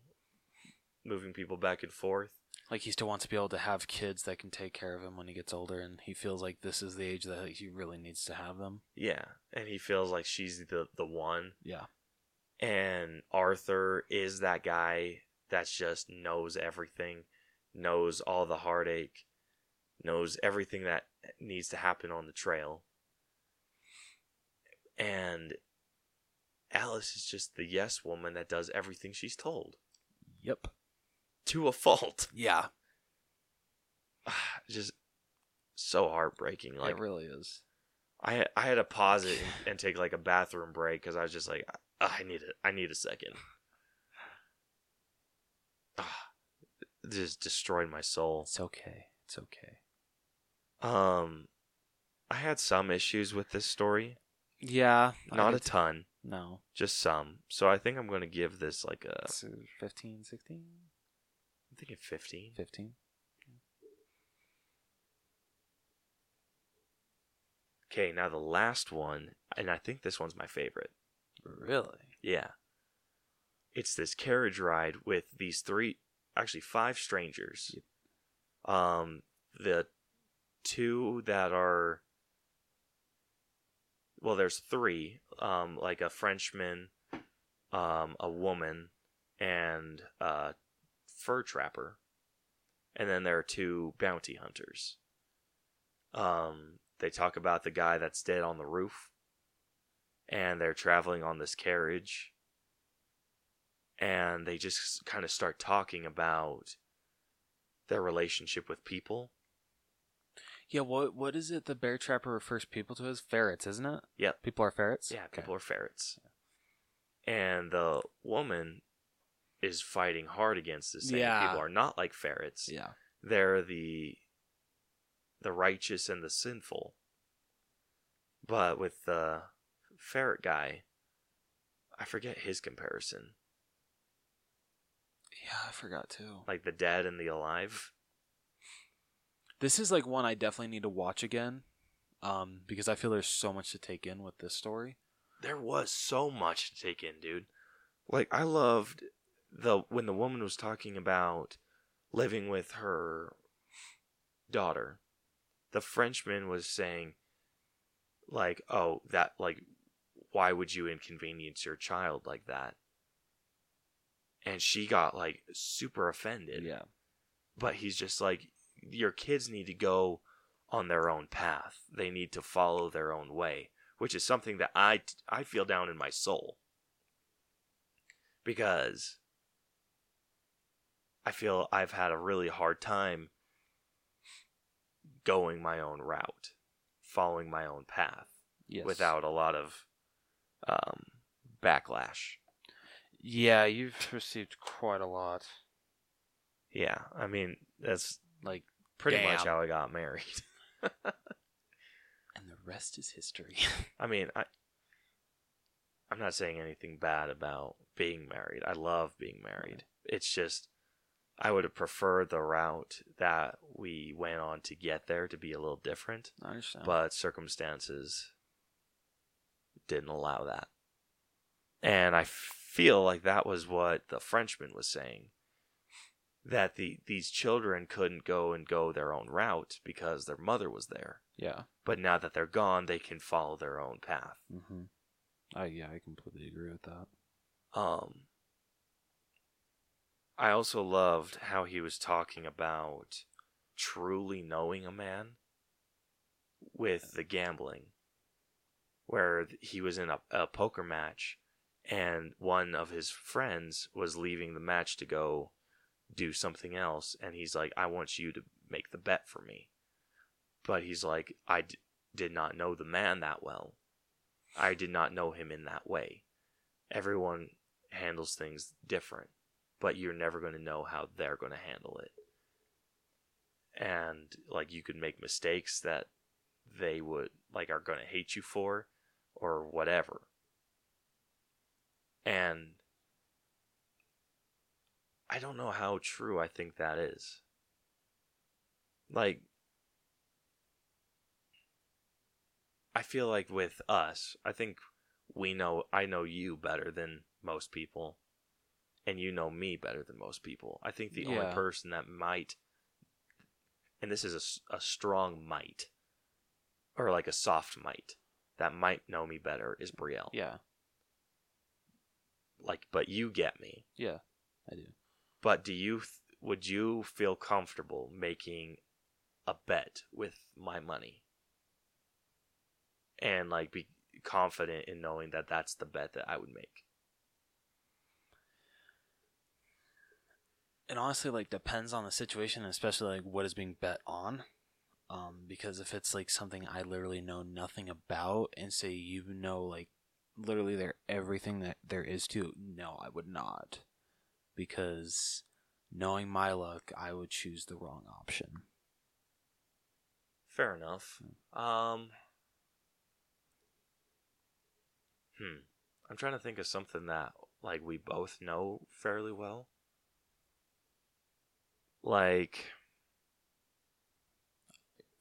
moving people back and forth. Like he still wants to be able to have kids that can take care of him when he gets older, and he feels like this is the age that he really needs to have them. Yeah, and he feels like she's the the one. Yeah. and Arthur is that guy that just knows everything, knows all the heartache, knows everything that needs to happen on the trail. And Alice is just the yes woman that does everything she's told Yep. To a fault. Yeah. just so heartbreaking. Like it really is. I I had to pause it and, and take like a bathroom break because I was just like I need it. I need a second. Just destroyed my soul. It's okay. It's okay. Um, I had some issues with this story, Yeah. not a ton, No. just some. So I think I'm going to give this like a. It's uh, 15, 16, I'm thinking 15. 15. Okay, now the last one, and I think this one's my favorite. Really? Yeah. It's this carriage ride with these three, actually five strangers. Um, the two that are, well, there's three. Um, like a Frenchman, um, a woman, and a fur trapper, and then there are two bounty hunters. Um, they talk about the guy that's dead on the roof and they're traveling on this carriage and they just kind of start talking about their relationship with people Yeah, what what is it the bear trapper refers people to as ferrets, isn't it? Yeah, People are ferrets? yeah Okay. people are ferrets and the woman is fighting hard against this saying Yeah. people are not like ferrets Yeah. they're the the righteous and the sinful but with the ferret guy i forget his comparison Yeah, I forgot too. like the dead and the alive This is like one I definitely need to watch again. Um, because I feel there's so much to take in with this story. there was so much to take in dude like i loved the when the woman was talking about living with her daughter the frenchman was saying like oh that like why would you inconvenience your child like that? And she got like super offended. Yeah. but he's just like your kids need to go on their own path. They need to follow their own way which is something that i i feel down in my soul. Because i feel i've had a really hard time going my own route following my own path Yes. without a lot of um backlash Yeah, you've received quite a lot. yeah i mean that's Like pretty much how i got married and the rest is history. I mean, I I'm not saying anything bad about being married. I love being married. It's just I would have preferred the route that we went on to get there to be a little different, I understand. but circumstances didn't allow that. And I feel like that was what the Frenchman was saying that the these children couldn't go and go their own route because their mother was there. yeah. But now that they're gone, they can follow their own path. Mm-hmm. I yeah, I completely agree with that. Um, I also loved how he was talking about truly knowing a man with the gambling, where he was in a, a poker match and one of his friends was leaving the match to go do something else and he's like I want you to make the bet for me. But he's like I d- did not know the man that well. I did not know him in that way. Everyone handles things different, but you're never going to know how they're going to handle it. And like you could make mistakes that they would like are going to hate you for or whatever. And I don't know how true I think that is. Like I feel like with us, I think we know I know you better than most people and you know me better than most people. I think the only person that might and this is a strong might or like a soft might that might know me better is Brielle. Yeah. Like but you get me. Yeah. I do. But do you would you feel comfortable making a bet with my money? And like be confident in knowing that that's the bet that I would make. It honestly like depends on the situation especially like what is being bet on um because if it's like something i literally know nothing about and say you know like literally there everything that there is to no i would not because knowing my luck i would choose the wrong option Fair enough. Um Hmm. I'm trying to think of something that like we both know fairly well. Like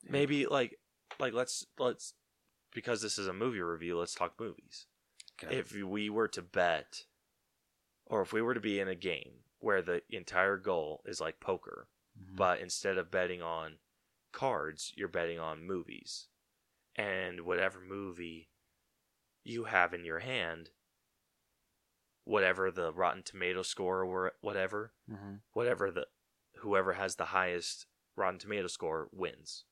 maybe like like let's let's because this is a movie review, let's talk movies. okay. If we were to bet or if we were to be in a game where the entire goal is like poker, Mhm. but instead of betting on cards, you're betting on movies. And whatever movie you have in your hand, whatever the Rotten Tomato score or whatever, Mhm. whatever the whoever has the highest Rotten Tomato score wins.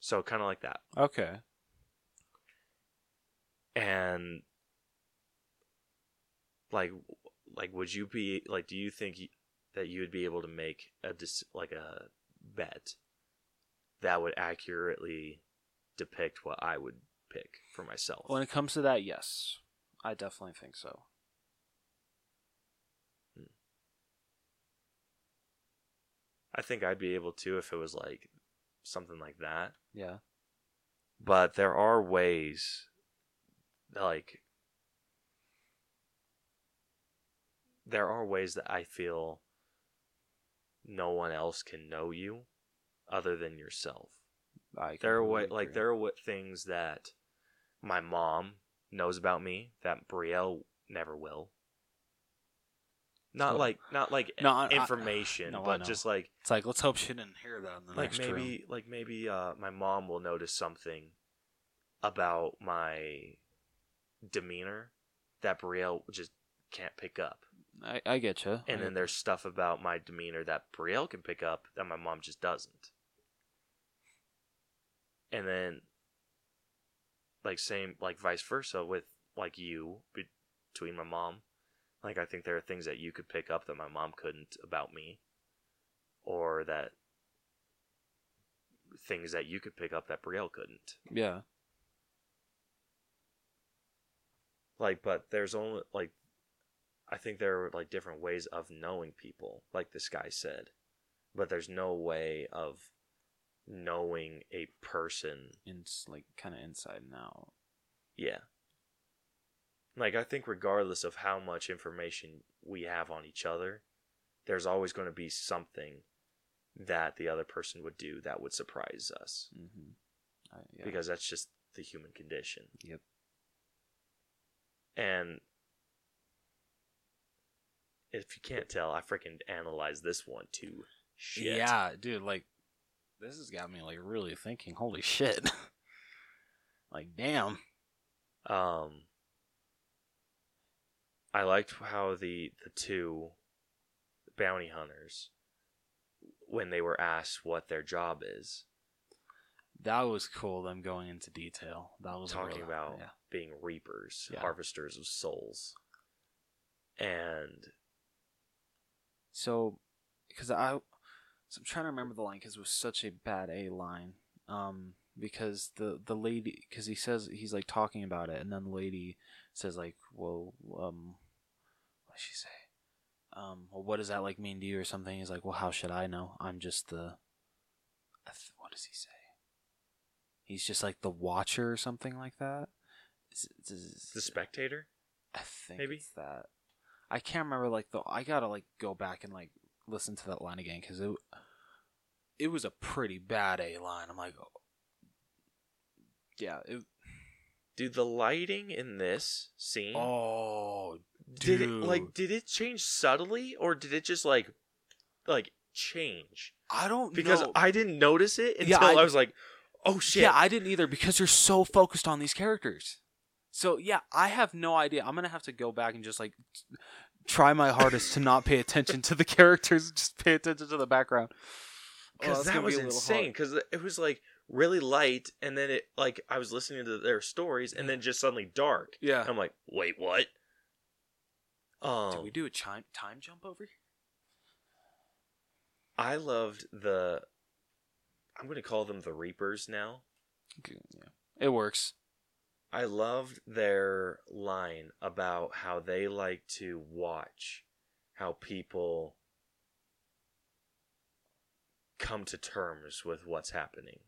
So kind of like that. okay And like like would you be like do you think that you would be able to make a dis- like a bet that would accurately depict what I would pick for myself? when it comes to that yes i definitely think so I think I'd be able to if it was like something like that. yeah But there are ways like there are ways that I feel no one else can know you other than yourself. I There are way, like there are what things that my mom knows about me that Brielle never will. Not So- like not like No, I- I- information, no, but just like it's like let's hope she didn't hear that in the like next maybe room. like maybe uh my mom will notice something about my demeanor that Brielle just can't pick up. I, I get you. And then there's stuff about my demeanor that Brielle can pick up that my mom just doesn't. And then like same like vice versa with like you between my mom. Like I think there are things that you could pick up that my mom couldn't about me or that things that you could pick up that Brielle couldn't. yeah, Like but there's only like I think there are like different ways of knowing people, like this guy said. But there's no way of knowing a person it's like kind of inside and out. Yeah. Like I think regardless of how much information we have on each other, there's always going to be something that the other person would do that would surprise us Mm-hmm. I, yeah. because that's just the human condition. Yep. And if you can't tell, I freaking analyzed this one too. Shit. Yeah, dude, like this has got me like really thinking. Holy shit! like, damn. Um, I liked how the the two bounty hunters, when they were asked what their job is, That was cool. Them going into detail. That was talking about Yeah. being reapers, Yeah. harvesters of souls, and So, because I, so I'm trying to remember the line because it was such a bad A line. Um, because the the lady, because he says he's like talking about it, and then the lady says like, "Well, um, does she say? Um, well, what does that like mean to you or something?" He's like, "Well, how should I know? I'm just the." Th- What does he say? He's just like the watcher or something like that. Is- is- The spectator. I think maybe? it's that. I can't remember like the. I gotta like go back and like listen to that line again because it it was a pretty bad A line. I'm like, oh, yeah. It, Dude, the lighting in this scene. oh, did it like did it change subtly or did it just like like change? I don't Because know. I didn't notice it until Yeah, I, I- was like, "Oh shit!" Yeah, I didn't either because you're so focused on these characters. So yeah, I have no idea. I'm gonna have to go back and just like try my hardest to not pay attention to the characters, just pay attention to the background. Oh, because that's that gonna be was insane. Because it was like really light, and then it like I was listening to their stories, and then just suddenly dark. Yeah. I'm like, wait, what? Um, Did we do a time time jump over here? I loved the. I'm gonna call them the Reapers now. Okay, yeah, it works. I loved their line about how they like to watch how people come to terms with what's happening.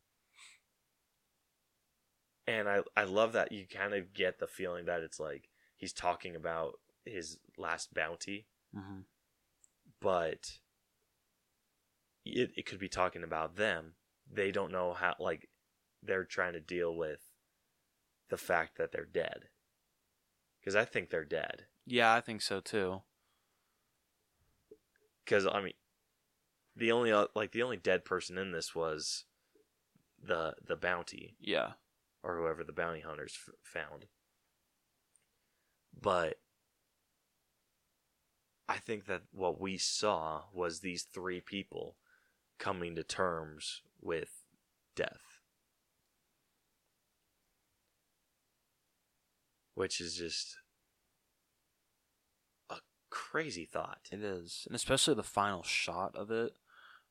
And I I love that you kind of get the feeling that it's like he's talking about his last bounty, Mm-hmm. but it it could be talking about them. They don't know how like they're trying to deal with the fact that they're dead. Cuz I think they're dead. Yeah, I think so too. Cuz I mean the only uh, like the only dead person in this was the the bounty Yeah, or whoever the bounty hunters f- found. But I think that what we saw was these three people coming to terms with death. Which is just a crazy thought. it is, and especially the final shot of it,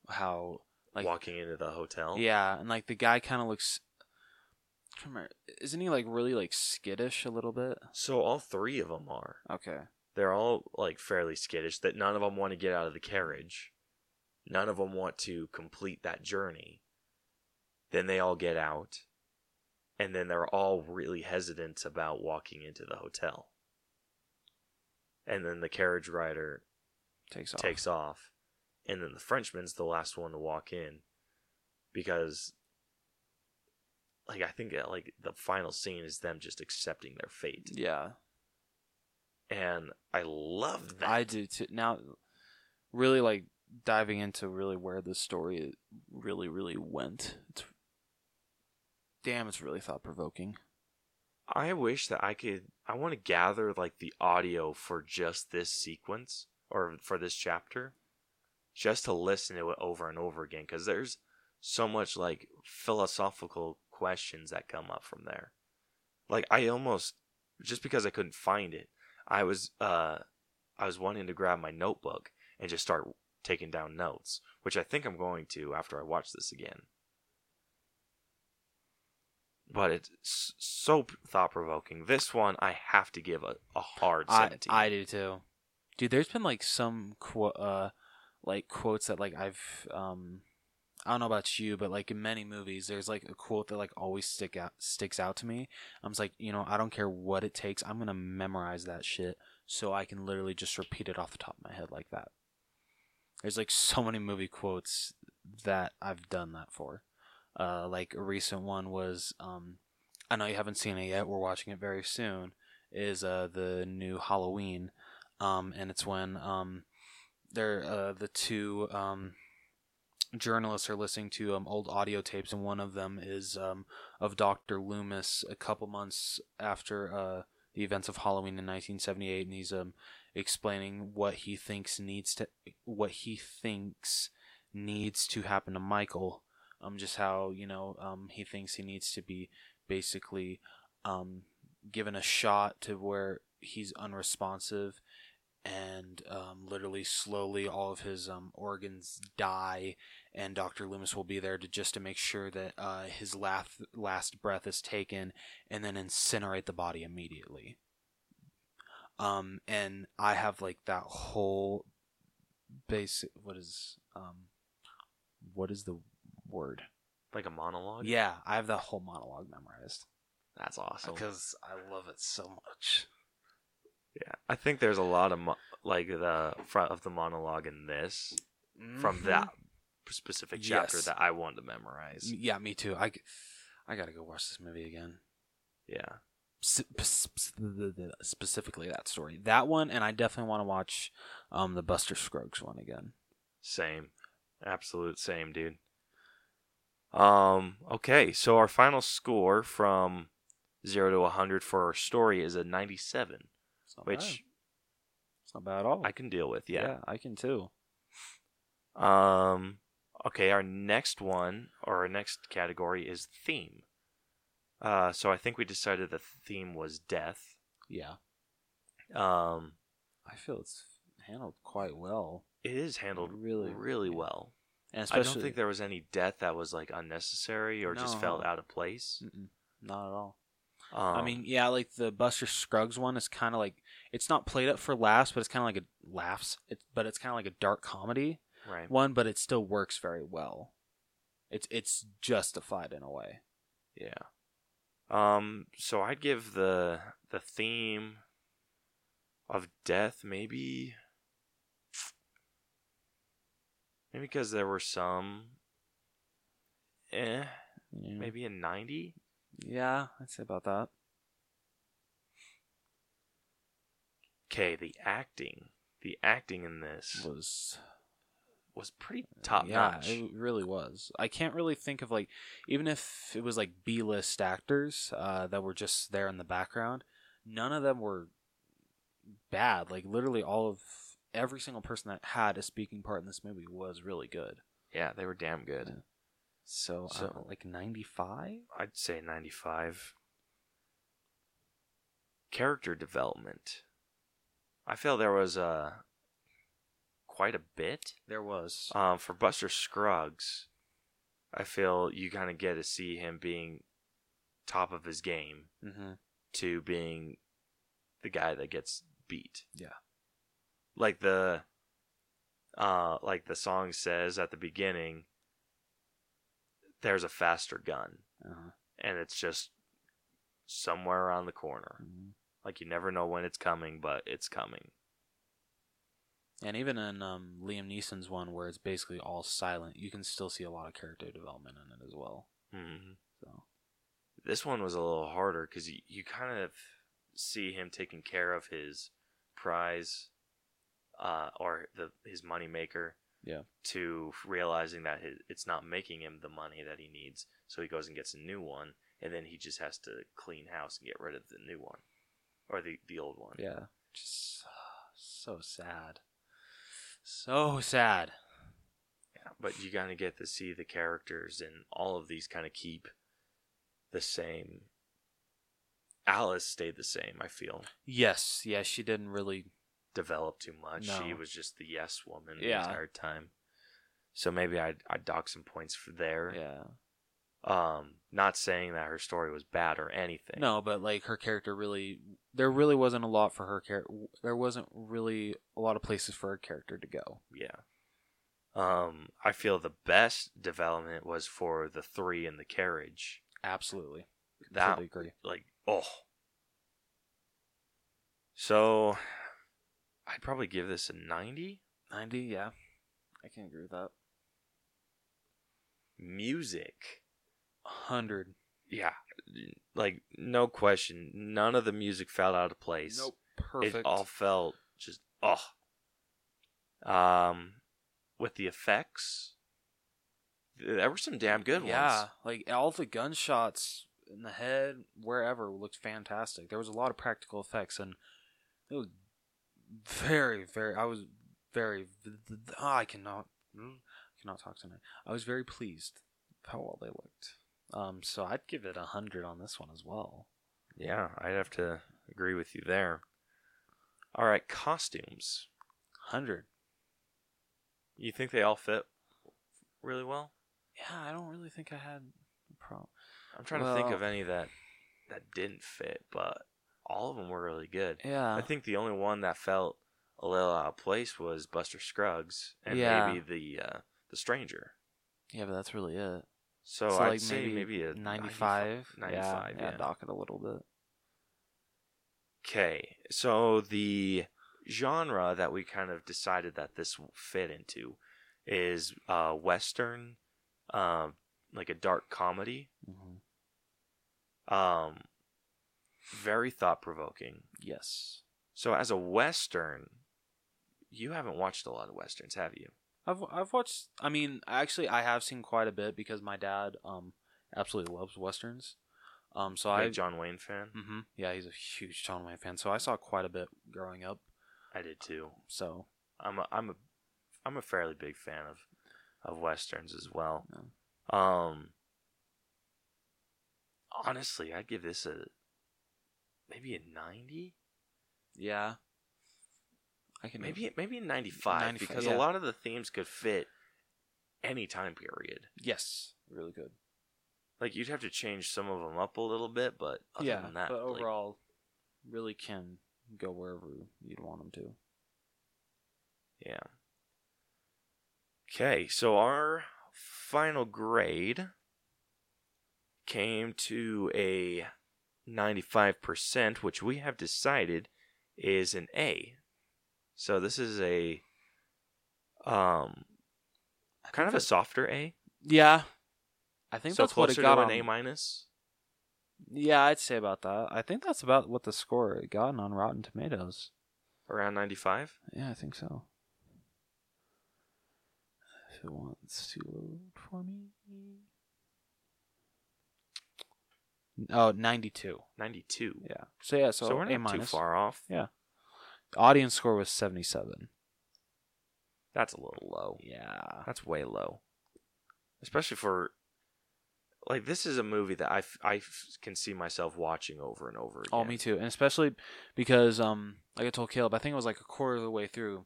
how like walking into the hotel. yeah, and like the guy kind of looks. I can't remember, isn't he like really like skittish a little bit? So all three of them are. Okay. They're all like fairly skittish that none of them want to get out of the carriage. None of them want to complete that journey. Then they all get out and then they're all really hesitant about walking into the hotel. And then the carriage rider Takes off. takes off and then the frenchman's the last one to walk in because like i think like the final scene is them just accepting their fate. Yeah, and i love that I do too. Now, really like diving into really where the story really really went. It's damn, it's really thought provoking. I wish that I could. I want to gather like the audio for just this sequence or for this chapter, just to listen to it over and over again because there's so much like philosophical questions that come up from there. Like I almost just because I couldn't find it, I was uh I was wanting to grab my notebook and just start taking down notes, which I think I'm going to after I watch this again. But it's so thought provoking. This one I have to give a, a hard I 17. I do too, dude. There's been like some quote, uh, like quotes that like I've um, I don't know about you, but like in many movies, there's like a quote that like always stick out sticks out to me. I'm just like, you know, I don't care what it takes. I'm gonna memorize that shit so I can literally just repeat it off the top of my head like that. There's like so many movie quotes that I've done that for. Uh, like a recent one was, um, I know you haven't seen it yet. We're watching it very soon. Is uh the new Halloween, um, and it's when um, they're uh the two um journalists are listening to um old audio tapes, and one of them is um of Doctor Loomis a couple months after uh the events of Halloween in 1978, and he's um explaining what he thinks needs to what he thinks needs to happen to Michael. Um, just how you know um he thinks he needs to be basically um given a shot to where he's unresponsive and um, literally slowly all of his um, organs die, and Doctor Loomis will be there to just to make sure that uh, his last last breath is taken, and then incinerate the body immediately. Um, and I have like that whole basic. What is um, what is the word? Like a monologue. Yeah, I have that whole monologue memorized that's awesome. because I love it so much. Yeah, I think there's a lot of mo- like the front of the monologue in this mm-hmm. from that specific chapter yes. that I wanted to memorize. Yeah, me too. I, I gotta go watch this movie again. Yeah. Specifically, that story, that one, and I definitely want to watch um, the Buster Scruggs one again. Same, absolute same, dude. Um, okay, so our final score from zero to 100 for our story is a 97 which it's not bad at all. I can deal with. Yeah. yeah, I can too. Um. Okay, our next one or our next category is theme. Uh, so I think we decided the theme was death. Yeah. Um, I feel it's handled quite well. It is handled really, really well. And especially, I don't think there was any death that was like unnecessary or no, just felt out of place. not at all. Um, I mean, yeah, like the Buster Scruggs one is kind of like it's not played up for laughs, but it's kind of like a laughs. It's but it's kind of like a dark comedy right? one, but it still works very well. It's it's justified in a way. Yeah. Um. So I'd give the the theme of death maybe maybe because there were some. Eh, Yeah. maybe a ninety. Yeah, I'd say about that. Okay, the acting, the acting in this Was was pretty top yeah, notch. it really was. I can't really think of like even if it was like B list actors uh, that were just there in the background, none of them were bad. Like literally all of every single person that had a speaking part in this movie was really good. Yeah, they were damn good. Yeah. So, So- uh, like ninety five. I'd say 95. Character development. I feel there was uh, quite a bit. There was. Um, for Buster Scruggs, I feel you kind of get to see him being top of his game mm-hmm. to being the guy that gets beat. Yeah. Like the uh like the song says at the beginning there's a faster gun Uh-huh. and it's just somewhere around the corner. Mhm. Like you never know when it's coming, but it's coming. And even in um, Liam Neeson's one, where it's basically all silent, you can still see a lot of character development in it as well. hmm So This one was a little harder because you, you kind of see him taking care of his prize, uh, or the his money maker. Yeah. To realizing that his, it's not making him the money that he needs, so he goes and gets a new one, and then he just has to clean house and get rid of the new one, or the the old one. yeah, just so sad, so sad. Yeah, but you kind of get to see the characters, and all of these kind of keep the same. Alice stayed the same. I feel Yes, yes, she didn't really. develop too much. She was just the yes woman Yeah. the entire time. So maybe I'd I'd dock some points for there. Yeah, Um, not saying that her story was bad or anything. no, but like her character really, there really wasn't a lot for her character. There wasn't really a lot of places for her character to go. Yeah. Um, I feel the best development was for the three in the carriage. Absolutely, That agree. like oh. So, I'd probably give this a ninety. Ninety, yeah, I can agree with that. Music. Hundred. Yeah, like no question, none of the music felt out of place. perfect. It all felt just oh. Um, with the effects, there were some damn good yeah, ones. Yeah, like all the gunshots in the head, wherever, looked fantastic. There was a lot of practical effects, and it was very, very. I was very. Oh, I cannot. mm, Cannot talk tonight. I was very pleased how well they looked. Um, so I'd give it a hundred on this one as well. Yeah, I'd have to agree with you there. All right, costumes. Hundred. You think they all fit really well? Yeah, I don't really think I had a problem. I'm trying to think of any that that didn't fit, but all of them were really good. Yeah. I think the only one that felt a little out of place was Buster Scruggs and Yeah. maybe the uh, the Stranger. yeah, but that's really it. So, So, I'd like, say maybe maybe, a 95. 95, yeah, yeah. dock it a little bit. Okay, so the genre that we kind of decided that this will fit into is uh, western, um, like a dark comedy. hmm Um, very thought provoking. Yes. So as a western, you haven't watched a lot of westerns, have you? I've I've watched. I mean, actually, I have seen quite a bit because my dad um absolutely loves westerns. Um, so Big I John Wayne fan. hmm yeah, he's a huge John Wayne fan. So I saw quite a bit growing up. I did too. So I'm a I'm a I'm a fairly big fan of of westerns as well. Um honestly, I'd give this a maybe a 90, yeah, I can maybe maybe in 95, 95, because yeah. a lot of the themes could fit any time period. yes, really good. Like you'd have to change some of them up a little bit, but other yeah, than that, but like, overall, really can go wherever you'd want them to. Yeah. Okay, so our final grade came to a 95%, which we have decided is an A. So this is a um kind of a softer A. Yeah, I think so that's what it got to on. an A minus. Yeah, I'd say about that. I think that's about what the score it got on Rotten Tomatoes. Around 95. Yeah, I think so. If it wants to load for me. Oh, 92. 92. Yeah. So yeah, so, So, we're A not too far off. Yeah. Audience score was 77. That's a little low. Yeah. That's way low. Especially for like this is a movie that I, f- I f- can see myself watching over and over again. Oh, me too. And especially because um like I told Caleb, I think it was like a quarter of the way through.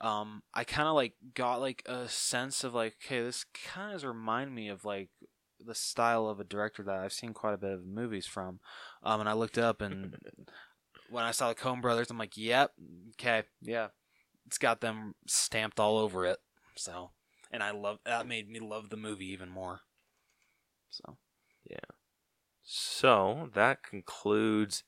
Um I kind of like got like a sense of like okay, this kind of remind me of like the style of a director that I've seen quite a bit of movies from. Um and I looked up and when I saw the Coen brothers, I'm like, "Yep, okay, yeah." It's got them stamped all over it. So, and I love that made me love the movie even more. So, yeah. So that concludes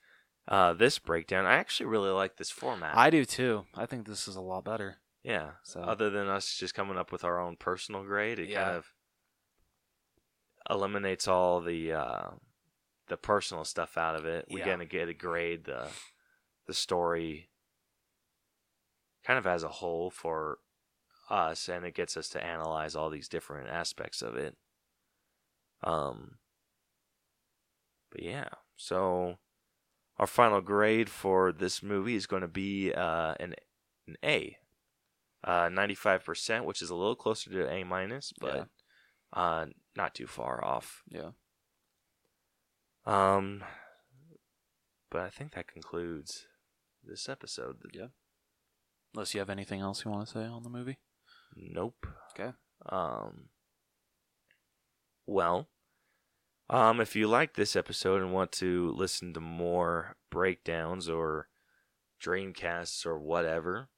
uh, this breakdown. I actually really like this format. I do too. I think this is a lot better. yeah. So- other than us just coming up with our own personal grade, it Yeah. kind of eliminates all the uh, the personal stuff out of it. We Yeah. gonna get a grade the the story kind of as a whole for us, and it gets us to analyze all these different aspects of it. Um, but yeah, so our final grade for this movie is going to be uh, an an A, uh, ninety five percent, which is a little closer to A minus, but uh, not too far off. Yeah. Um, but I think that concludes this episode. Yeah. Unless you have anything else you want to say on the movie. Nope. Okay. Um. Well, um, if you like this episode and want to listen to more breakdowns or dreamcasts or whatever,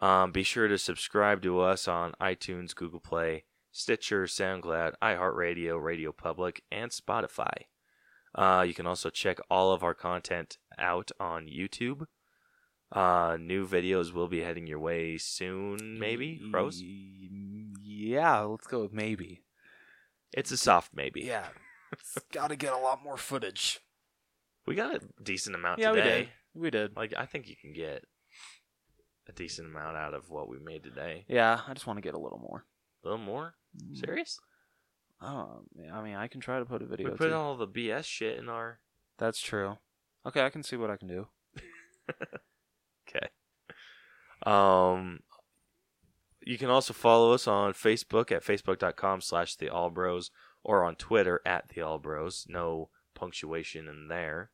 um, be sure to subscribe to us on iTunes, Google Play, Stitcher, SoundCloud, iHeartRadio, Radio Public, and Spotify. Uh, you can also check all of our content out on YouTube. Uh, new videos will be heading your way soon, maybe. Rose? Yeah, let's go with maybe. It's a soft maybe. Yeah. Got to get a lot more footage. We got a decent amount yeah, we did. We did. Like I think you can get a decent amount out of what we made today. Yeah, I just want to get a little more. A little more? Serious? Oh, I mean, I can try to put a video. we put too. all the BS shit in our That's true. Okay, I can see what I can do. Okay. Um you can also follow us on Facebook at facebook.com slash the allbros or on Twitter at the allbros. No punctuation in there.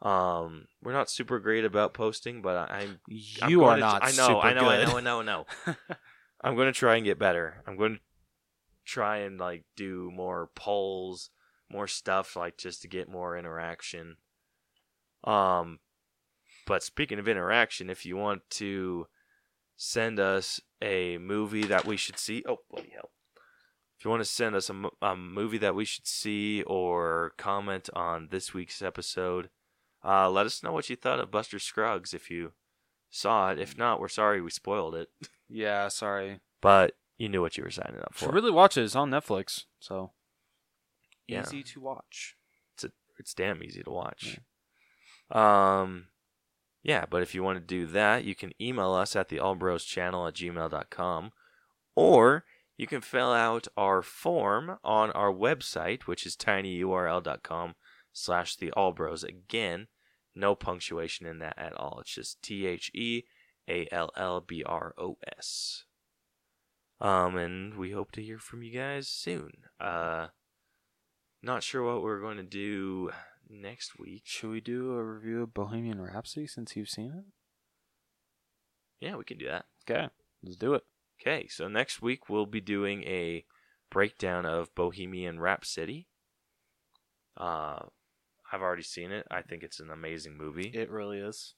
Um, we're not super great about posting, but I, I'm I'm You going are to- not I know, super I know, I good. know, I know, I know. I'm going to try and get better. I'm going to try and like do more polls, more stuff like just to get more interaction. Um but speaking of interaction, if you want to send us a movie that we should see, oh bloody hell. If you want to send us a, a movie that we should see or comment on this week's episode, uh, let us know what you thought of Buster Scruggs if you saw it. If not, we're sorry we spoiled it. yeah, sorry. But you knew what you were signing up for. Should really watch it. It's on Netflix, so Yeah. easy to watch. It's damn easy to watch. Um, yeah, but if you want to do that, you can email us at the Allbros channel at gmail.com or you can fill out our form on our website, which is tinyurl.com slash the Allbros. Again, no punctuation in that at all. It's just T H E A L L B R O S. Um, and we hope to hear from you guys soon. Uh, not sure what we're going to do next week. Should we do a review of Bohemian Rhapsody since you've seen it? Yeah, we can do that. Okay, let's do it. Okay, so next week we'll be doing a breakdown of Bohemian Rhapsody. Uh, I've already seen it. I think it's an amazing movie. It really is.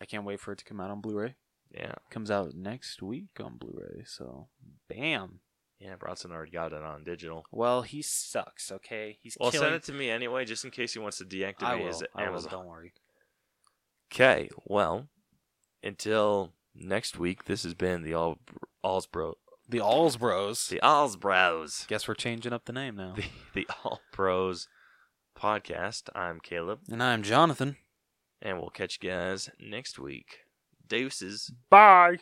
I can't wait for it to come out on Blu-ray. yeah, Comes out next week on Blu-ray, so bam. Yeah. Bronson already got it on digital. Well, he sucks. Okay, he's Well, killing. send it to me anyway, just in case he wants to deactivate I will. his I will. Amazon. Don't worry. Okay, well, until next week, this has been the All Alls Bro, The Alls Bros. the Alls Bros, Guess we're changing up the name now. the the All Bros podcast. I'm Caleb, And I'm Jonathan. and we'll catch you guys next week. Deuces. Bye.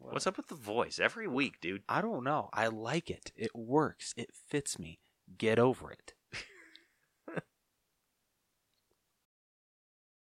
What's up with the voice? Every week, dude. I don't know. I like it. It works. It fits me. Get over it.